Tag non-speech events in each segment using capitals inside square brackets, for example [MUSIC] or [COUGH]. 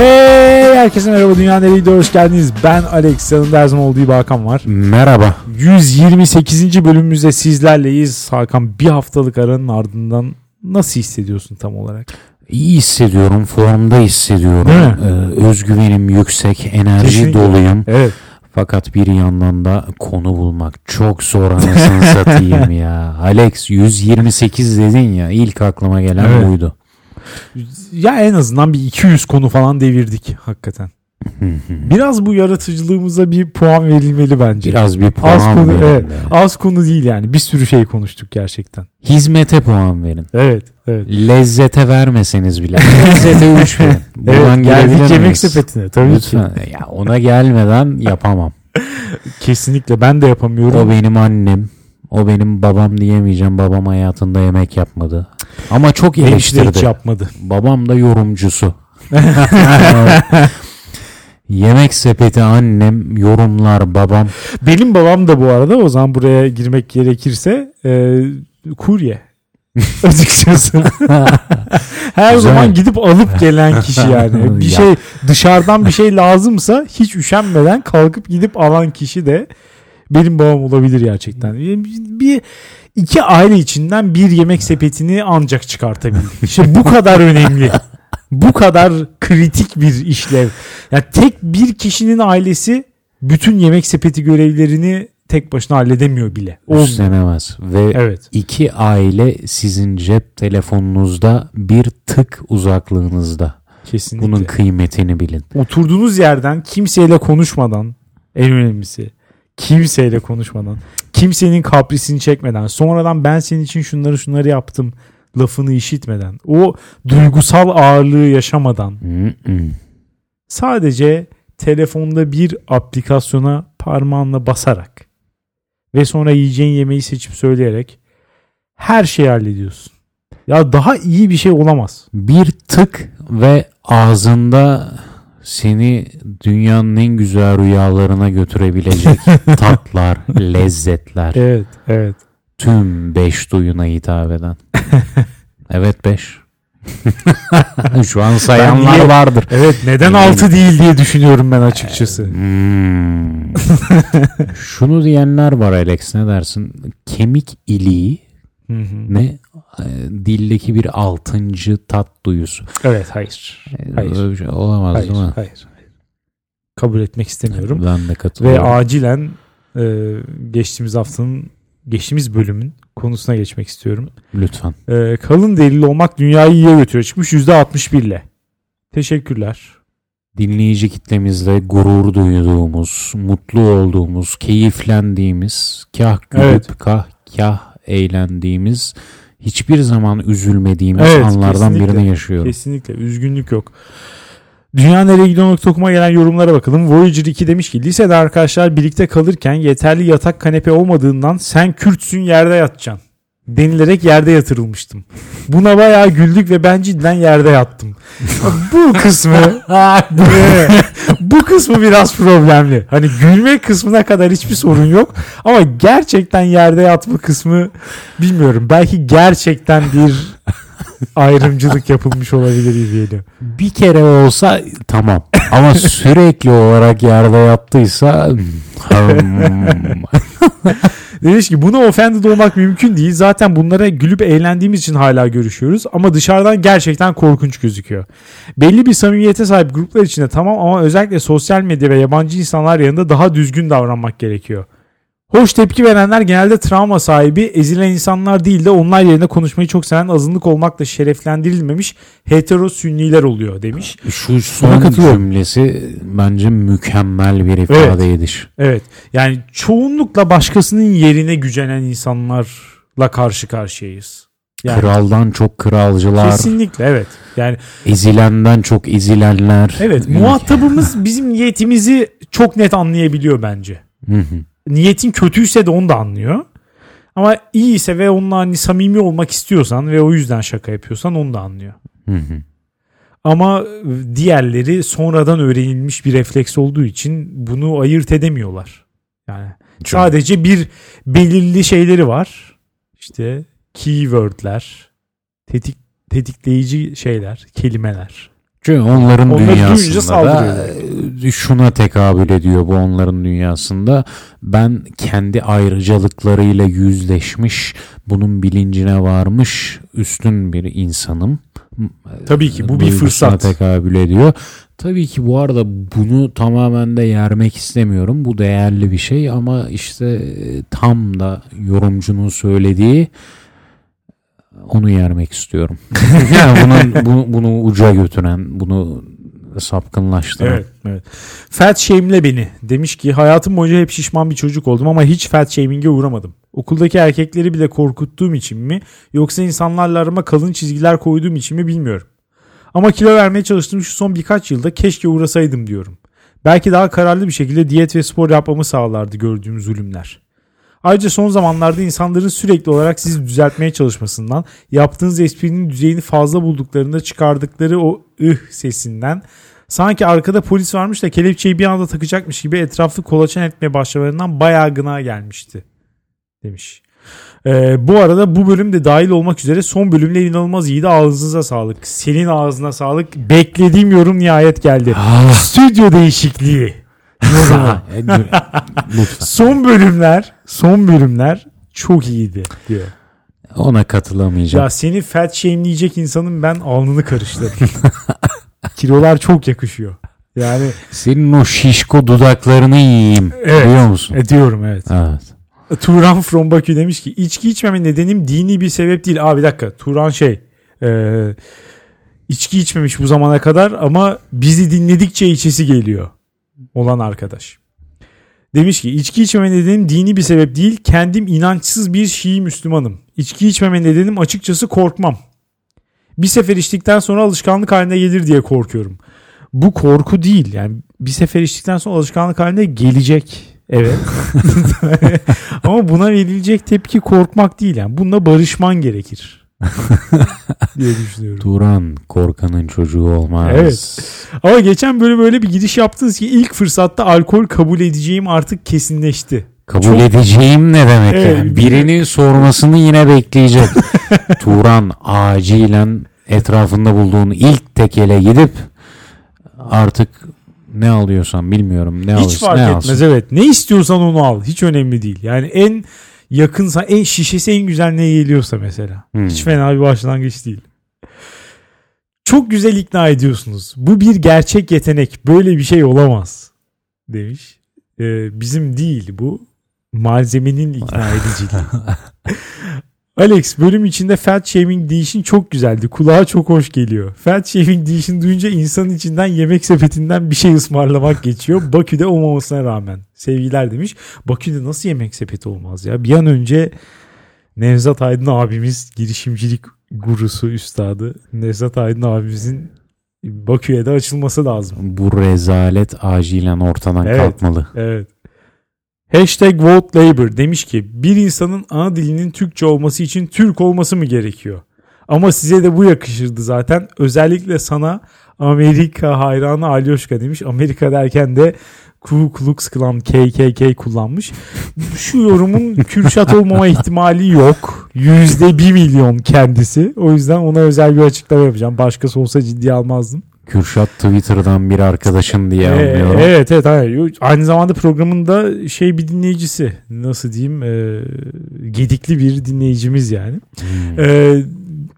Hey herkese merhaba Dünya Nereye'de hoş geldiniz. Ben Alex. Yanımda her zaman olduğu gibi Hakan var. Merhaba. 128. bölümümüzde sizlerleyiz. Hakan bir haftalık aranın ardından nasıl hissediyorsun tam olarak? İyi hissediyorum, formda hissediyorum. Ee, özgüvenim yüksek, enerji Kesinlikle. doluyum. Evet. Fakat bir yandan da konu bulmak çok zor anasını [LAUGHS] satayım ya. Alex 128 dedin ya ilk aklıma gelen Evet. buydu. Ya en azından bir 200 konu falan devirdik hakikaten. [LAUGHS] Biraz bu yaratıcılığımıza bir puan verilmeli bence. Biraz bir Az puan konu, verin. evet. Az konu değil yani. Bir sürü şey konuştuk gerçekten. Hizmete puan verin. Evet. Evet. Lezzete vermeseniz bile. [LAUGHS] Lezzete 3 verin. Buradan evet geldik yemek sepetine tabii ki. Lütfen. Ya ona gelmeden yapamam. [LAUGHS] Kesinlikle ben de yapamıyorum. O benim annem. O benim babam diyemeyeceğim. Babam hayatında yemek yapmadı. Ama çok eleştirdi. hiç yapmadı. Babam da yorumcusu. [LAUGHS] yemek sepeti annem, yorumlar babam. Benim babam da bu arada o zaman buraya girmek gerekirse e, kurye. [LAUGHS] Açıkçası. [LAUGHS] Her Güzel. zaman gidip alıp gelen kişi yani. Bir Ya. şey dışarıdan bir şey lazımsa hiç üşenmeden kalkıp gidip alan kişi de benim babam olabilir gerçekten. Bir iki aile içinden bir yemek sepetini ancak çıkartabildik. İşte bu kadar önemli. Bu kadar kritik bir işlev. Yani tek bir kişinin ailesi bütün yemek sepeti görevlerini tek başına halledemiyor bile. Olmuyor. Üstlenemez. Ve Evet. iki aile sizin cep telefonunuzda bir tık uzaklığınızda. Kesinlikle. Bunun kıymetini bilin. Oturduğunuz yerden kimseyle konuşmadan en önemlisi kimseyle konuşmadan kimsenin kaprisini çekmeden sonradan ben senin için şunları şunları yaptım lafını işitmeden o duygusal ağırlığı yaşamadan sadece telefonda bir aplikasyona parmağınla basarak ve sonra yiyeceğin yemeği seçip söyleyerek her şeyi hallediyorsun. Ya daha iyi bir şey olamaz. Bir tık ve ağzında seni dünyanın en güzel rüyalarına götürebilecek [LAUGHS] tatlar, lezzetler. Evet, evet. Tüm beş duyuna hitap eden. [LAUGHS] Evet beş. [LAUGHS] Şu an sayanlar niye- vardır. Evet, neden altı değil diye düşünüyorum ben açıkçası. Hmm. Şunu diyenler var Alex ne dersin? Kemik iliği Hı hı. ne? E, Dildeki bir altıncı tat duyusu. Evet, hayır. E, Hayır. Öyle bir şey olamaz Hayır, değil mi? hayır, hayır. Kabul etmek istemiyorum. Ben de Ve katılıyorum. acilen e, geçtiğimiz haftanın, geçtiğimiz bölümün konusuna geçmek istiyorum. Lütfen. E, kalın derili olmak dünyayı iyiye götürüyor. Çıkmış %61 ile. Teşekkürler. dinleyici kitlemizle gurur duyduğumuz, mutlu olduğumuz, keyiflendiğimiz, kah gülüp Evet. kah kah eğlendiğimiz, hiçbir zaman üzülmediğimiz Evet, anlardan birini yaşıyorum. Kesinlikle üzgünlük yok. Dünya nereye gidiyor.com'a gelen yorumlara bakalım. Voyager 2 demiş ki lisede arkadaşlar birlikte kalırken yeterli yatak kanepe olmadığından sen Kürtsün yerde yatacaksın denilerek yerde yatırılmıştım. Buna bayağı güldük ve ben cidden yerde yattım. [LAUGHS] bu kısmı bu, [LAUGHS] bu kısmı biraz problemli. Hani gülme kısmına kadar hiçbir sorun yok ama gerçekten yerde yatma kısmı bilmiyorum. Belki gerçekten bir [LAUGHS] ayrımcılık yapılmış olabilir diyelim. Bir kere olsa tamam. Ama sürekli olarak yerde yattıysa hmm, [LAUGHS] Demiş ki buna offended olmak mümkün değil. Zaten bunlara gülüp eğlendiğimiz için hala görüşüyoruz. Ama dışarıdan gerçekten korkunç gözüküyor. Belli bir samimiyete sahip gruplar içinde tamam ama özellikle sosyal medya ve yabancı insanlar yanında daha düzgün davranmak gerekiyor. Hoş tepki verenler genelde travma sahibi, ezilen insanlar değil de onlar yerine konuşmayı çok seven azınlık olmakla şereflendirilmemiş hetero sünniler oluyor demiş. şu Buna son cümlesi bence mükemmel bir ifade ediş. Evet yani çoğunlukla başkasının yerine gücenen insanlarla karşı karşıyayız. Yani Kraldan çok kralcılar, Kesinlikle evet. Yani ezilenden çok ezilenler. evet muhatabımız bizim niyetimizi çok net anlayabiliyor bence. Hı hı. Niyetin kötüyse de onu da anlıyor. Ama iyiyse ve onunla hani samimi olmak istiyorsan ve o yüzden şaka yapıyorsan onu da anlıyor. Hı hı. Ama diğerleri sonradan öğrenilmiş bir refleks olduğu için bunu ayırt edemiyorlar. Yani Çok- sadece bir belirli şeyleri var. İşte keywordler, tetik tetikleyici şeyler, kelimeler. Çünkü onların Onları dünyasında da e, şuna tekabül ediyor bu onların dünyasında. Ben kendi ayrıcalıklarıyla yüzleşmiş, bunun bilincine varmış üstün bir insanım. Tabii ki bu bir fırsat. tekabül ediyor. Tabii ki bu arada bunu tamamen de yermek istemiyorum. Bu değerli bir şey ama işte e, tam da yorumcunun söylediği onu yermek istiyorum. [LAUGHS] yani bunun, bunu, bunu uca götüren, bunu sapkınlaştıran. Evet, evet. Fat shame'le beni. Demiş ki hayatım boyunca hep şişman bir çocuk oldum ama hiç fat shaming'e uğramadım. Okuldaki erkekleri bile korkuttuğum için mi yoksa insanlarla arama kalın çizgiler koyduğum için mi bilmiyorum. Ama kilo vermeye çalıştığım şu son birkaç yılda keşke uğrasaydım diyorum. Belki daha kararlı bir şekilde diyet ve spor yapmamı sağlardı gördüğüm zulümler. Ayrıca son zamanlarda insanların sürekli olarak sizi düzeltmeye çalışmasından, yaptığınız esprinin düzeyini fazla bulduklarında çıkardıkları o ıh sesinden, sanki arkada polis varmış da kelepçeyi bir anda takacakmış gibi etraflı kolaçan etmeye başlamalarından bayağı gına gelmişti. Demiş. Ee, bu arada bu bölüm de dahil olmak üzere son bölümle inanılmaz iyiydi. Ağzınıza sağlık. Senin ağzına sağlık. Beklediğim yorum nihayet geldi. Stüdyo değişikliği. E, [LAUGHS] son bölümler, son bölümler çok iyiydi diyor. Ona katılamayacağım. Ya seni fat shame'leyecek insanın ben alnını karıştırdım. [LAUGHS] Kilolar çok yakışıyor. Yani Senin o şişko dudaklarını yiyeyim. Evet. Biliyor musun? ediyorum evet. Evet. Turan from Bakü demiş ki içki içmeme nedenim dini bir sebep değil. Aa bir dakika Turan şey e, içki içmemiş bu zamana kadar ama bizi dinledikçe içesi geliyor olan arkadaş. Demiş ki içki içmeme nedenim dini bir sebep değil. Kendim inançsız bir Şii Müslümanım. İçki içmeme nedenim açıkçası korkmam. Bir sefer içtikten sonra alışkanlık haline gelir diye korkuyorum. Bu korku değil. Yani bir sefer içtikten sonra alışkanlık haline gelecek. Evet. [LAUGHS] Ama buna verilecek tepki korkmak değil yani. Bununla barışman gerekir. [LAUGHS] diye düşünüyorum. Turan korkanın çocuğu olmaz. Evet. Ama geçen böyle böyle bir giriş yaptınız ki ilk fırsatta alkol kabul edeceğim artık kesinleşti. Kabul Çok- edeceğim ne demek Evet. yani? Birinin sormasını yine bekleyecek. [LAUGHS] Turan acilen etrafında bulduğun ilk tekele gidip artık ne alıyorsan bilmiyorum ne Hiç fark ne etmez alsın. evet. Ne istiyorsan onu al. Hiç önemli değil. Yani en yakınsa en şişesi en güzel ne geliyorsa mesela. Hmm. Hiç fena bir başlangıç değil. Çok güzel ikna ediyorsunuz. Bu bir gerçek yetenek. Böyle bir şey olamaz. Demiş. Ee, bizim değil bu. Malzemenin ikna [LAUGHS] ediciliği. Alex bölüm içinde fat shaming değişin çok güzeldi. Kulağa çok hoş geliyor. Fat shaming değişin duyunca insanın içinden yemek sepetinden bir şey ısmarlamak geçiyor. [LAUGHS] Bakü'de olmamasına rağmen. Sevgiler demiş. Bakü'de nasıl yemek sepeti olmaz ya? Bir an önce Nevzat Aydın abimiz girişimcilik gurusu üstadı. Nevzat Aydın abimizin Bakü'ye de açılması lazım. Bu rezalet acilen ortadan Evet. kalkmalı. Evet. Hashtag Vote Labor demiş ki bir insanın ana dilinin Türkçe olması için Türk olması mı gerekiyor? Ama size de bu yakışırdı zaten. Özellikle sana Amerika hayranı Alyoshka demiş. Amerika derken de Ku Klux Klan KKK kullanmış. Şu yorumun Kürşat olmama ihtimali yok. Yüzde bir milyon kendisi. O yüzden ona özel bir açıklama yapacağım. Başkası olsa ciddiye almazdım. Kürşat Twitter'dan bir arkadaşın diye Ee, anlıyorum. evet evet hayır. aynı zamanda programında şey bir dinleyicisi nasıl diyeyim e, gedikli bir dinleyicimiz yani. Hmm. E,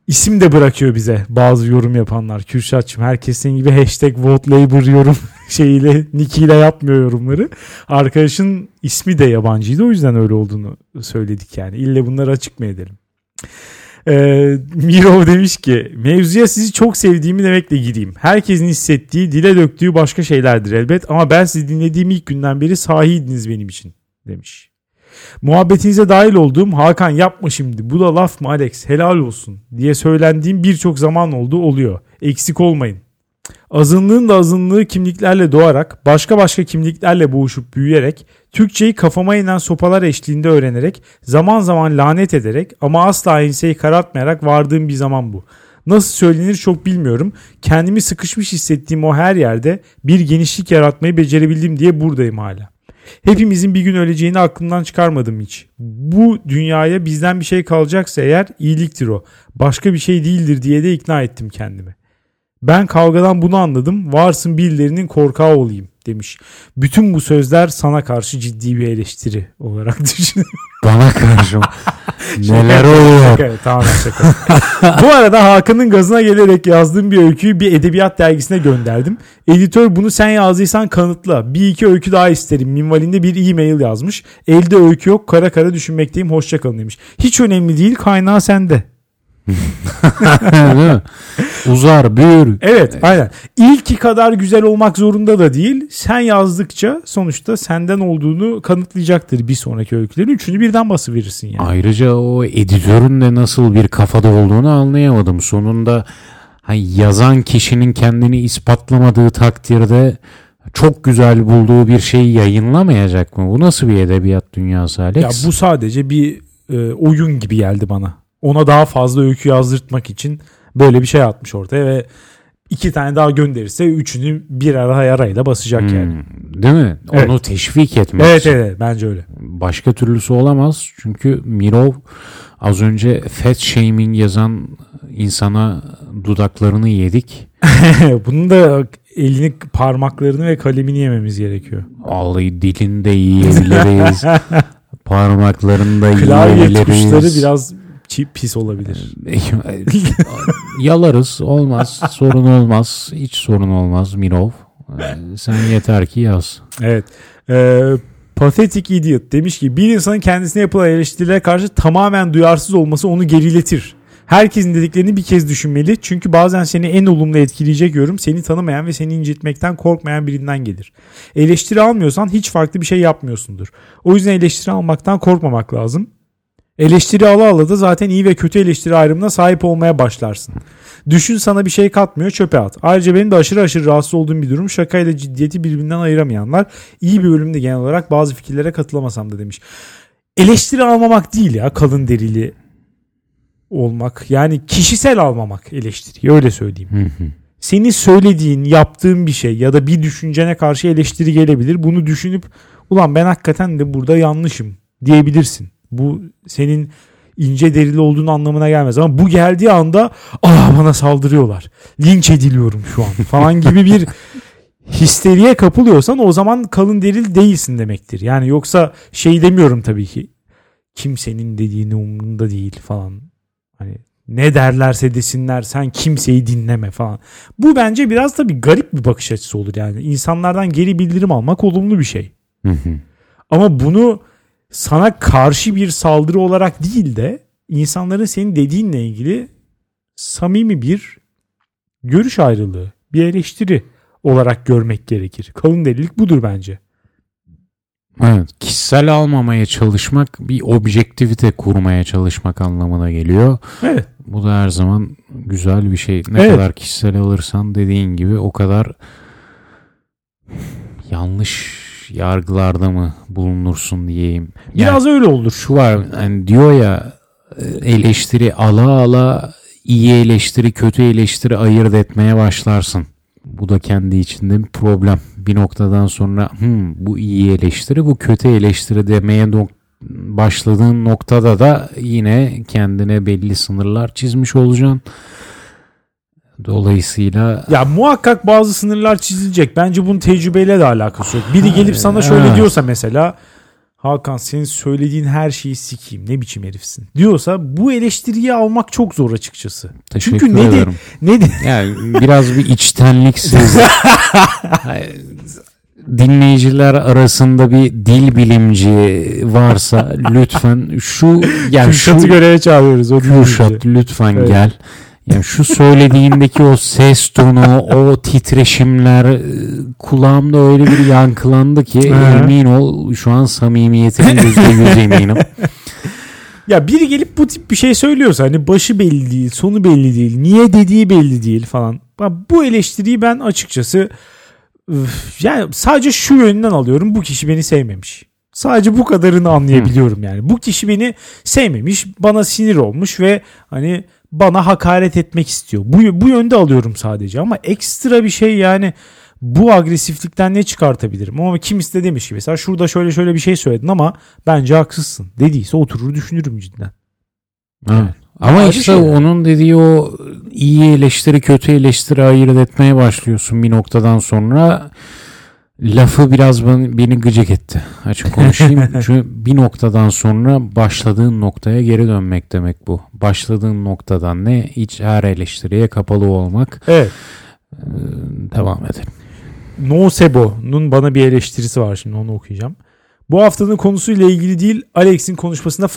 isim de bırakıyor bize bazı yorum yapanlar. Kürşatçım herkes senin gibi hashtag vote labor yorum [LAUGHS] şeyiyle nickiyle yapmıyor yorumları. Arkadaşın ismi de yabancıydı o yüzden öyle olduğunu söyledik yani. İlle bunları açık mı edelim? Ee, Mirov demiş ki mevzuya sizi çok sevdiğimi demekle gireyim. Herkesin hissettiği, dile döktüğü başka şeylerdir elbet ama ben sizi dinlediğim ilk günden beri sahiydiniz benim için demiş. Muhabbetinize dahil olduğum Hakan yapma şimdi bu da laf mı Alex helal olsun diye söylendiğim birçok zaman oldu oluyor. Eksik olmayın. Azınlığın da azınlığı kimliklerle doğarak, başka başka kimliklerle boğuşup büyüyerek, Türkçeyi kafama inen sopalar eşliğinde öğrenerek, zaman zaman lanet ederek ama asla enseyi karartmayarak vardığım bir zaman bu. Nasıl söylenir çok bilmiyorum. Kendimi sıkışmış hissettiğim o her yerde bir genişlik yaratmayı becerebildim diye buradayım hala. Hepimizin bir gün öleceğini aklımdan çıkarmadım hiç. Bu dünyaya bizden bir şey kalacaksa eğer iyiliktir o. Başka bir şey değildir diye de ikna ettim kendimi. Ben kavgadan bunu anladım. Varsın birilerinin korkağı olayım demiş. Bütün bu sözler sana karşı ciddi bir eleştiri olarak [LAUGHS] düşünüyorum. Bana karşı [LAUGHS] neler oluyor? Şaka, tamamen şaka. [LAUGHS] Bu arada Hakan'ın gazına gelerek yazdığım bir öyküyü bir edebiyat dergisine gönderdim. Editör bunu sen yazdıysan kanıtla. Bir iki öykü daha isterim. Minvalinde bir e-mail yazmış. Elde öykü yok. Kara kara düşünmekteyim. Hoşçakalın demiş. Hiç önemli değil. Kaynağı sende. [LAUGHS] Uzar, büyür. Evet aynen. İlki kadar güzel olmak zorunda da değil. Sen yazdıkça sonuçta senden olduğunu kanıtlayacaktır bir sonraki öykülerin. Üçünü birden basıverirsin yani. Ayrıca o editörün de nasıl bir kafada olduğunu anlayamadım. Sonunda hani yazan kişinin kendini ispatlamadığı takdirde çok güzel bulduğu bir şeyi yayınlamayacak mı? Bu nasıl bir edebiyat dünyası Alex? Ya bu sadece bir e, oyun gibi geldi bana. Ona daha fazla öykü yazdırtmak için böyle bir şey atmış ortaya ve iki tane daha gönderirse üçünü bir ara arayla basacak Hmm, yani. Değil mi? Evet. Onu teşvik etmek Evet için. evet bence öyle. Başka türlüsü olamaz. Çünkü Mirov az önce fat shaming yazan insana dudaklarını yedik. [LAUGHS] Bunun da elini parmaklarını ve kalemini yememiz gerekiyor. Vallahi dilini de yiyebiliriz. [LAUGHS] Parmaklarını da Klavye yiyebiliriz. tuşları biraz çi- pis olabilir. [LAUGHS] Yalarız. Olmaz. sorun olmaz. Hiç sorun olmaz Mirov. Ee, Sen yeter ki yaz. Evet. Ee, Pathetic Idiot demiş ki bir insanın kendisine yapılan eleştirilere karşı tamamen duyarsız olması onu geriletir. Herkesin dediklerini bir kez düşünmeli. Çünkü bazen seni en olumlu etkileyecek yorum seni tanımayan ve seni incitmekten korkmayan birinden gelir. Eleştiri almıyorsan hiç farklı bir şey yapmıyorsundur. O yüzden eleştiri almaktan korkmamak lazım. Eleştiri ala ala da zaten iyi ve kötü eleştiri ayrımına sahip olmaya başlarsın. Düşün sana bir şey katmıyor çöpe at. Ayrıca benim de aşırı aşırı rahatsız olduğum bir durum şakayla ciddiyeti birbirinden ayıramayanlar. İyi bir bölümde genel olarak bazı fikirlere katılamasam da demiş. Eleştiri almamak değil ya kalın derili olmak. Yani kişisel almamak eleştiriyi öyle söyleyeyim. Hı hı. Senin söylediğin, yaptığın bir şey ya da bir düşüncene karşı eleştiri gelebilir. Bunu düşünüp ulan ben hakikaten de burada yanlışım diyebilirsin. Bu senin ince derili olduğunu anlamına gelmez ama bu geldiği anda aa bana saldırıyorlar. Linç ediliyorum şu an falan gibi bir histeriye kapılıyorsan o zaman kalın deril değilsin demektir. Yani yoksa şey demiyorum tabii ki kimsenin dediğini umurunda değil falan. Hani ne derlerse desinler sen kimseyi dinleme falan. Bu bence biraz da bir garip bir bakış açısı olur yani. İnsanlardan geri bildirim almak olumlu bir şey. Hı hı. Ama bunu sana karşı bir saldırı olarak değil de insanların senin dediğinle ilgili samimi bir görüş ayrılığı, bir eleştiri olarak görmek gerekir. Kalın delilik budur bence. Evet, kişisel almamaya çalışmak bir objektivite kurmaya çalışmak anlamına geliyor. Evet. Bu da her zaman güzel bir şey. Ne Evet. kadar kişisel alırsan dediğin gibi o kadar yanlış yargılarda mı bulunursun diyeyim. Yani Biraz öyle olur. şu var hani diyor ya eleştiri ala ala iyi eleştiri kötü eleştiri ayırt etmeye başlarsın. Bu da kendi içinde bir problem. Bir noktadan sonra "Hmm, bu iyi eleştiri bu kötü eleştiri demeye nok- başladığın noktada da yine kendine belli sınırlar çizmiş olacaksın. Dolayısıyla Ya muhakkak bazı sınırlar çizilecek. Bence bunun tecrübeyle de alakası yok. Biri gelip sana şöyle diyorsa mesela Hakan senin söylediğin her şeyi sikeyim ne biçim herifsin diyorsa bu eleştiriyi almak çok zor açıkçası. teşekkür Çünkü ne de-. Ne de Yani biraz bir içtenliksiz. [LAUGHS] Dinleyiciler arasında bir dil bilimci varsa lütfen şu yani şu Kürşat'ı göreve çağırıyoruz. O Kürşat lütfen Evet. gel. Yani şu söylediğindeki o ses tonu, o titreşimler e, kulağımda öyle bir yankılandı ki emin ol şu an samimiyetine yüzde yüz eminim. [LAUGHS] Ya biri gelip bu tip bir şey söylüyorsa hani başı belli değil, sonu belli değil, niye dediği belli değil falan. Bu eleştiriyi ben açıkçası yani sadece şu yönden alıyorum. Bu kişi beni sevmemiş. Sadece bu kadarını anlayabiliyorum yani. Bu kişi beni sevmemiş, bana sinir olmuş ve hani bana hakaret etmek istiyor. Bu bu yönde alıyorum sadece ama ekstra bir şey yani bu agresiflikten ne çıkartabilirim? Ama kimisi de demiş ki mesela şurada şöyle şöyle bir şey söyledin ama bence haksızsın. Dediyse oturur düşünürüm cidden. Evet. Ama Ayrı işte şeyler. onun dediği o iyi eleştiri kötü eleştiri ayırt etmeye başlıyorsun bir noktadan sonra lafı biraz beni, beni gıcık etti. Açık konuşayım. [LAUGHS] Çünkü bir noktadan sonra başladığın noktaya geri dönmek demek bu. Başladığın noktadan ne? Hiç her eleştiriye kapalı olmak. Evet. Ee, devam edelim. Nocebo'nun bana bir eleştirisi var şimdi onu okuyacağım. Bu haftanın konusuyla ilgili değil Alex'in konuşmasında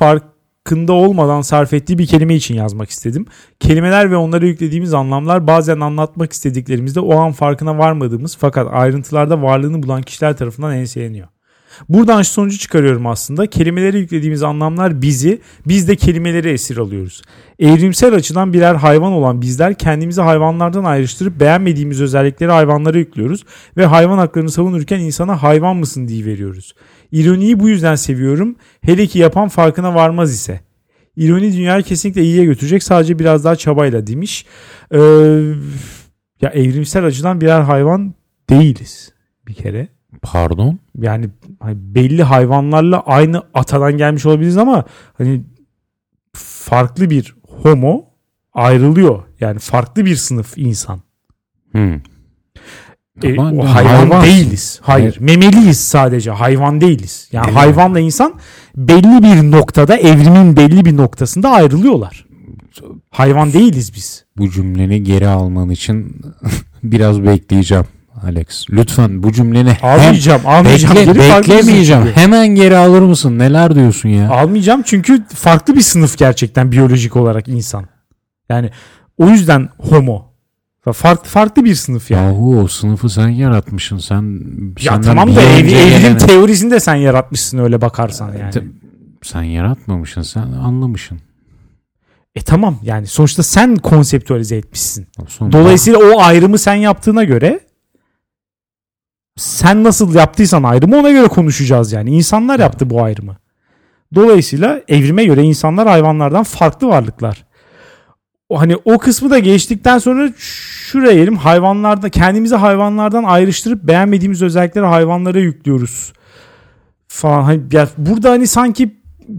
farkında olmadan sarf ettiği bir kelime için yazmak istedim. Kelimeler ve onlara yüklediğimiz anlamlar bazen anlatmak istediklerimizde o an farkına varmadığımız fakat ayrıntılarda varlığını bulan kişiler tarafından enseleniyor. Buradan şu sonucu çıkarıyorum aslında. Kelimelere yüklediğimiz anlamlar bizi, biz de kelimeleri esir alıyoruz. Evrimsel açıdan birer hayvan olan bizler kendimizi hayvanlardan ayrıştırıp beğenmediğimiz özellikleri hayvanlara yüklüyoruz ve hayvan haklarını savunurken insana hayvan mısın diye veriyoruz. İroniyi bu yüzden seviyorum. Hele ki yapan farkına varmaz ise. İroni dünyayı kesinlikle iyiye götürecek sadece biraz daha çabayla demiş. Ee, ya evrimsel açıdan birer hayvan değiliz bir kere. Pardon? Yani hani belli hayvanlarla aynı atadan gelmiş olabiliriz ama hani farklı bir homo ayrılıyor. Yani farklı bir sınıf insan. Hmm. E, o hayvan, hayvan. değiliz. Hayır. Memeliyiz sadece. Hayvan değiliz. Yani Evet. hayvanla insan belli bir noktada evrimin belli bir noktasında ayrılıyorlar. Hayvan değiliz biz. Bu cümleni geri alman için [LAUGHS] biraz bekleyeceğim Alex. Lütfen bu cümleni hem Almayacağım. Almayacağım. bekle, beklemeyeceğim. Hemen geri alır mısın? Neler diyorsun ya? Almayacağım çünkü farklı bir sınıf gerçekten biyolojik olarak insan. Yani o yüzden homo. Farklı farklı bir sınıf yani. Yahu o sınıfı sen yaratmışsın. Sen Ya tamam da ev- evrim gelene- teorisini de sen yaratmışsın öyle bakarsan yani. Te- sen yaratmamışsın. Sen anlamışsın. E tamam yani sonuçta sen konseptüalize etmişsin. Sonra- Dolayısıyla o ayrımı sen yaptığına göre sen nasıl yaptıysan ayrımı ona göre konuşacağız yani. İnsanlar yaptı bu ayrımı. Dolayısıyla evrime göre insanlar hayvanlardan farklı varlıklar. Hani o kısmı da geçtikten sonra şuraya gelelim. Hayvanlarda kendimizi hayvanlardan ayrıştırıp beğenmediğimiz özellikleri hayvanlara yüklüyoruz. Falan. Hani ya burada hani sanki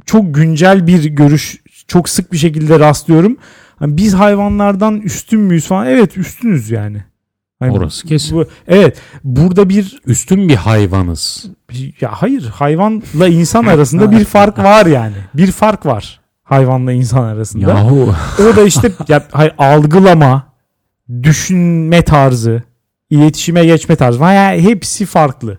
çok güncel bir görüş çok sık bir şekilde rastlıyorum. Hani biz hayvanlardan üstün müyüz falan? Evet üstünüz yani. Hani Orası kesin. bu, evet burada bir Üstün bir hayvanız. ya hayır hayvanla insan arasında bir fark var yani. Bir fark var hayvanla insan arasında. Yahu O da işte [LAUGHS] ya, hayır, algılama, düşünme tarzı, iletişime geçme tarzı falan yani hepsi farklı.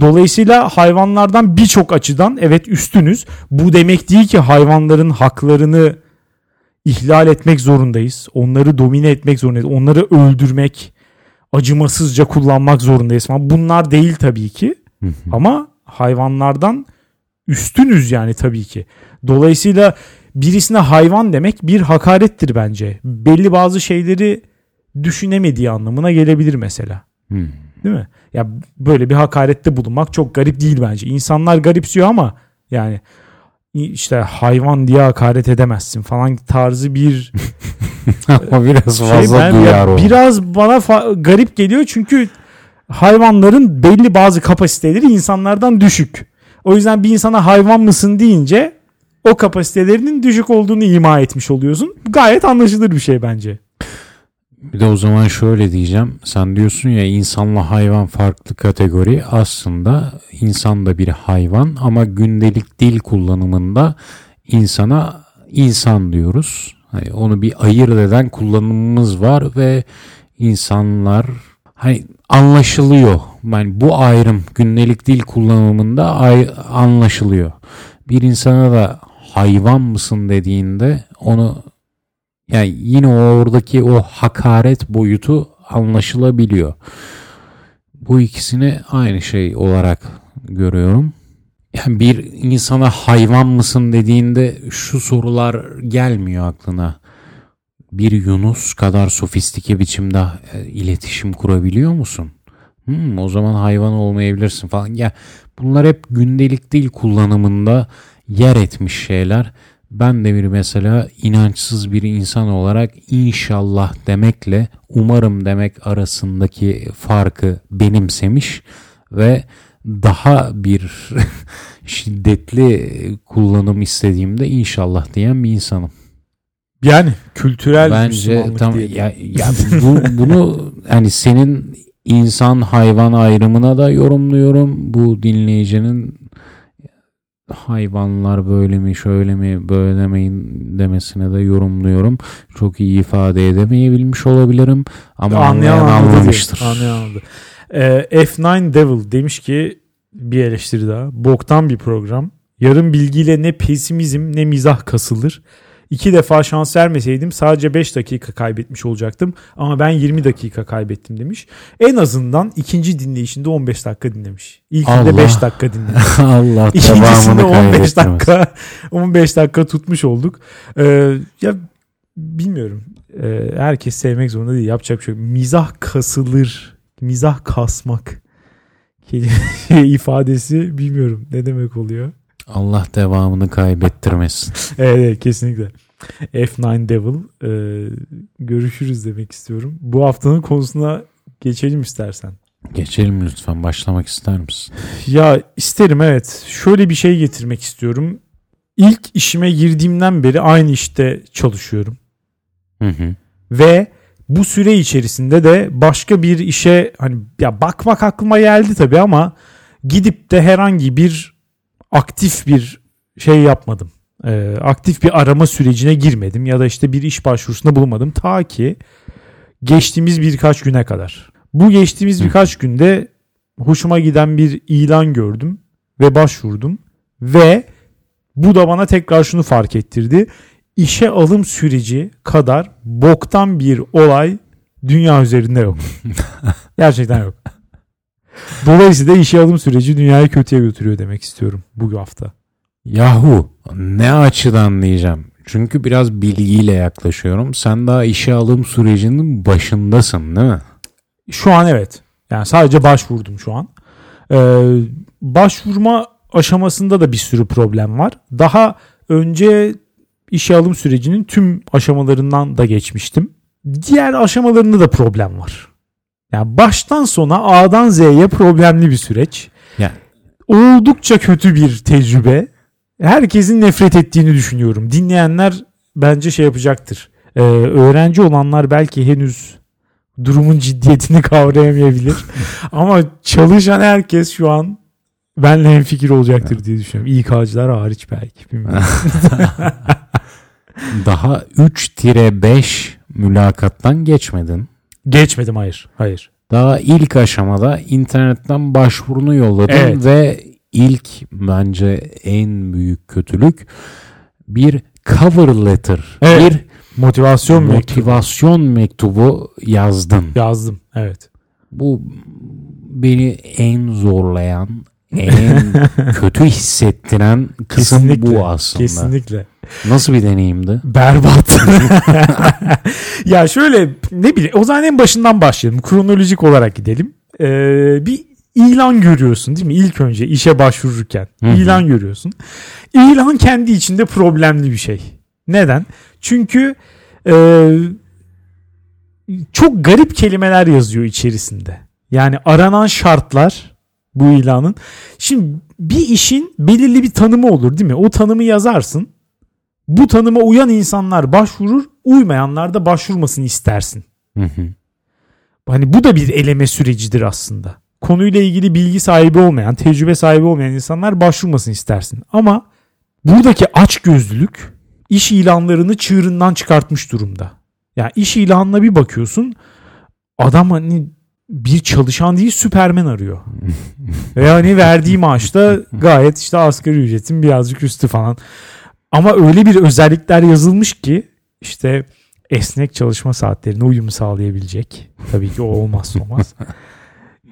Dolayısıyla hayvanlardan birçok açıdan evet üstünüz. Bu demek değil ki hayvanların haklarını ihlal etmek zorundayız. Onları domine etmek zorundayız. Onları öldürmek, acımasızca kullanmak zorundayız falan. Bunlar değil tabii ki. Ama hayvanlardan üstünüz yani tabii ki. Dolayısıyla birisine hayvan demek bir hakarettir bence. Belli bazı şeyleri düşünemediği anlamına gelebilir mesela. Hmm. Değil mi? Ya böyle bir hakarette bulunmak çok garip değil bence. İnsanlar garipsiyor ama yani işte hayvan diye hakaret edemezsin falan tarzı bir [LAUGHS] Ama biraz şey fazla ben- duyar ya o. biraz bana fa- garip geliyor çünkü hayvanların belli bazı kapasiteleri insanlardan düşük. O yüzden bir insana hayvan mısın deyince o kapasitelerinin düşük olduğunu ima etmiş oluyorsun. Gayet anlaşılır bir şey bence. Bir de o zaman şöyle diyeceğim. Sen diyorsun ya insanla hayvan farklı kategori. Aslında insan da bir hayvan ama gündelik dil kullanımında insana insan diyoruz. Hani onu bir ayırt eden kullanımımız var ve insanlar hani anlaşılıyor. Yani bu ayrım gündelik dil kullanımında ay- anlaşılıyor. Bir insana da hayvan mısın dediğinde onu yani yine oradaki o hakaret boyutu anlaşılabiliyor. Bu ikisini aynı şey olarak görüyorum. Yani bir insana hayvan mısın dediğinde şu sorular gelmiyor aklına. Bir Yunus kadar sofistike biçimde e, iletişim kurabiliyor musun? Hmm, o zaman hayvan olmayabilirsin falan. Ya bunlar hep gündelik dil kullanımında yer etmiş şeyler. Ben de bir mesela inançsız bir insan olarak inşallah demekle umarım demek arasındaki farkı benimsemiş ve daha bir [LAUGHS] şiddetli kullanım istediğimde inşallah diyen bir insanım. Yani kültürel Bence tam diyelim. ya, ya bu, bunu hani senin insan hayvan ayrımına da yorumluyorum. Bu dinleyicinin hayvanlar böyle mi şöyle mi böyle demeyin demesine de yorumluyorum. Çok iyi ifade edemeyebilmiş olabilirim ama anlayan anlayan anlamıştır. Anlayan anladı. Ee, F9 Devil demiş ki bir eleştiri daha. Boktan bir program. Yarım bilgiyle ne pesimizm ne mizah kasılır. İki defa şans vermeseydim sadece 5 dakika kaybetmiş olacaktım. Ama ben 20 dakika kaybettim demiş. En azından ikinci dinleyişinde 15 dakika dinlemiş. İlkinde Allah. 5 dakika dinlemiş. [LAUGHS] Allah İkincisinde devamını 15 kaybettirmez. dakika 15 [LAUGHS] dakika tutmuş olduk. Ee, ya bilmiyorum. Ee, herkes sevmek zorunda değil. Yapacak bir şey yok. Mizah kasılır. Mizah kasmak. [LAUGHS] İfadesi bilmiyorum ne demek oluyor. Allah devamını kaybettirmesin. Evet, evet kesinlikle. F9 Devil. Ee, görüşürüz demek istiyorum. Bu haftanın konusuna geçelim istersen. Geçelim lütfen. Başlamak ister misin? Ya isterim evet. Şöyle bir şey getirmek istiyorum. İlk işime girdiğimden beri aynı işte çalışıyorum. Hı hı. Ve bu süre içerisinde de başka bir işe hani ya bakmak aklıma geldi tabii ama gidip de herhangi bir aktif bir şey yapmadım. Ee, aktif bir arama sürecine girmedim ya da işte bir iş başvurusunda bulunmadım ta ki geçtiğimiz birkaç güne kadar. Bu geçtiğimiz birkaç günde hoşuma giden bir ilan gördüm ve başvurdum ve bu da bana tekrar şunu fark ettirdi işe alım süreci kadar boktan bir olay dünya üzerinde yok. [LAUGHS] Gerçekten yok. Dolayısıyla işe alım süreci dünyayı kötüye götürüyor demek istiyorum bu hafta. Yahu ne açıdan diyeceğim. Çünkü biraz bilgiyle yaklaşıyorum. Sen daha işe alım sürecinin başındasın değil mi? Şu an evet. Yani sadece başvurdum şu an. Ee, başvurma aşamasında da bir sürü problem var. Daha önce işe alım sürecinin tüm aşamalarından da geçmiştim. Diğer aşamalarında da problem var. Yani baştan sona A'dan Z'ye problemli bir süreç. Yani Oldukça kötü bir tecrübe. Herkesin nefret ettiğini düşünüyorum. Dinleyenler bence şey yapacaktır. Ee, öğrenci olanlar belki henüz durumun ciddiyetini [LAUGHS] kavrayamayabilir. [LAUGHS] Ama çalışan herkes şu an benle hemfikir olacaktır diye düşünüyorum. İK'cılar hariç belki. [LAUGHS] Daha 3-5 mülakattan geçmedin. Geçmedim hayır. Hayır. Daha ilk aşamada internetten başvurunu yolladın Evet. ve ilk bence en büyük kötülük bir cover letter, Evet. bir Motivasyon motivasyon mektubu yazdın. Yazdım. Evet. Bu beni en zorlayan, en [LAUGHS] kötü hissettiren kısım Kesinlikle, bu aslında. Kesinlikle. Nasıl bir deneyimdi? Berbat. [LAUGHS] ya şöyle ne bileyim o zaman en başından başlayalım. Kronolojik olarak gidelim. Ee, bir ilan görüyorsun değil mi? İlk önce işe başvururken ilan görüyorsun. İlan kendi içinde problemli bir şey. Neden? Çünkü e, çok garip kelimeler yazıyor içerisinde. Yani aranan şartlar bu ilanın. Şimdi bir işin belirli bir tanımı olur değil mi? O tanımı yazarsın. Bu tanıma uyan insanlar başvurur, uymayanlar da başvurmasını istersin. Hı hı. Hani bu da bir eleme sürecidir aslında. Konuyla ilgili bilgi sahibi olmayan, tecrübe sahibi olmayan insanlar başvurmasını istersin. Ama buradaki açgözlülük iş ilanlarını çığırından çıkartmış durumda. Yani iş ilanına bir bakıyorsun adam hani bir çalışan değil süpermen arıyor. [LAUGHS] Ve hani verdiği maaşta gayet işte asgari ücretin birazcık üstü falan. Ama öyle bir özellikler yazılmış ki işte esnek çalışma saatlerine uyum sağlayabilecek. Tabii ki o olmazsa olmaz. [LAUGHS]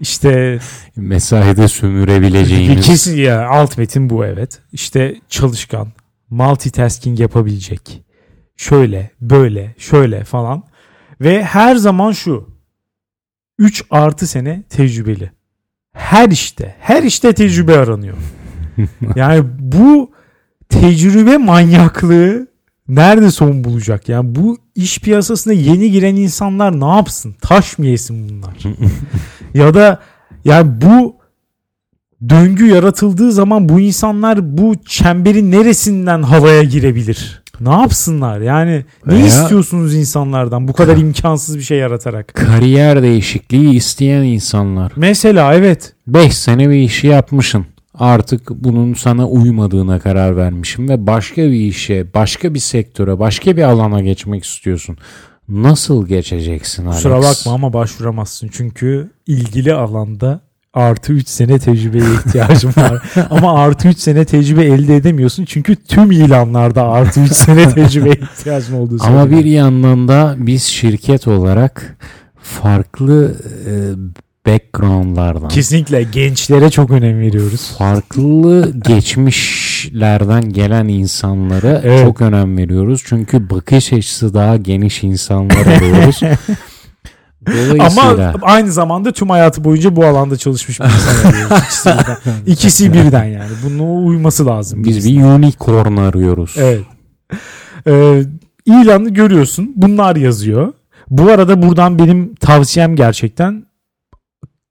İşte Mesaide sömürebileceğimiz. kesin ya alt metin bu evet. İşte çalışkan, multitasking yapabilecek. Şöyle, böyle, şöyle falan. Ve her zaman şu. 3 artı sene tecrübeli. Her işte, her işte tecrübe aranıyor. [LAUGHS] Yani bu tecrübe manyaklığı nerede son bulacak? Yani bu iş piyasasına yeni giren insanlar ne yapsın? Taş mı yesin bunlar? [LAUGHS] ya da yani bu döngü yaratıldığı zaman bu insanlar bu çemberin neresinden havaya girebilir? Ne yapsınlar? Yani ne Veya- istiyorsunuz insanlardan bu kadar imkansız bir şey yaratarak? Kariyer değişikliği isteyen insanlar. Mesela evet. 5 sene bir işi yapmışsın. Artık bunun sana uymadığına karar vermişim ve başka bir işe, başka bir sektöre, başka bir alana geçmek istiyorsun. Nasıl geçeceksin Alex? Kusura bakma ama başvuramazsın. Çünkü ilgili alanda artı 3 sene tecrübeye ihtiyacım var. [LAUGHS] ama artı 3 sene tecrübe elde edemiyorsun. Çünkü tüm ilanlarda artı 3 sene tecrübeye ihtiyacın olduğu Ama söyleniyor. bir yandan da biz şirket olarak farklı e, backgroundlardan, Kesinlikle gençlere çok önem veriyoruz. farklı [LAUGHS] geçmişlerden gelen insanlara Evet. çok önem veriyoruz. Çünkü bakış açısı daha geniş insanlar arıyoruz. [LAUGHS] Ama aynı zamanda tüm hayatı boyunca bu alanda çalışmış bir insan arıyoruz. [LAUGHS] İkisi birden, İkisi birden yani. Bunun uyması lazım. biz bir unicorn arıyoruz. Evet. Ee, ilanı görüyorsun. Bunlar yazıyor. Bu arada buradan benim tavsiyem gerçekten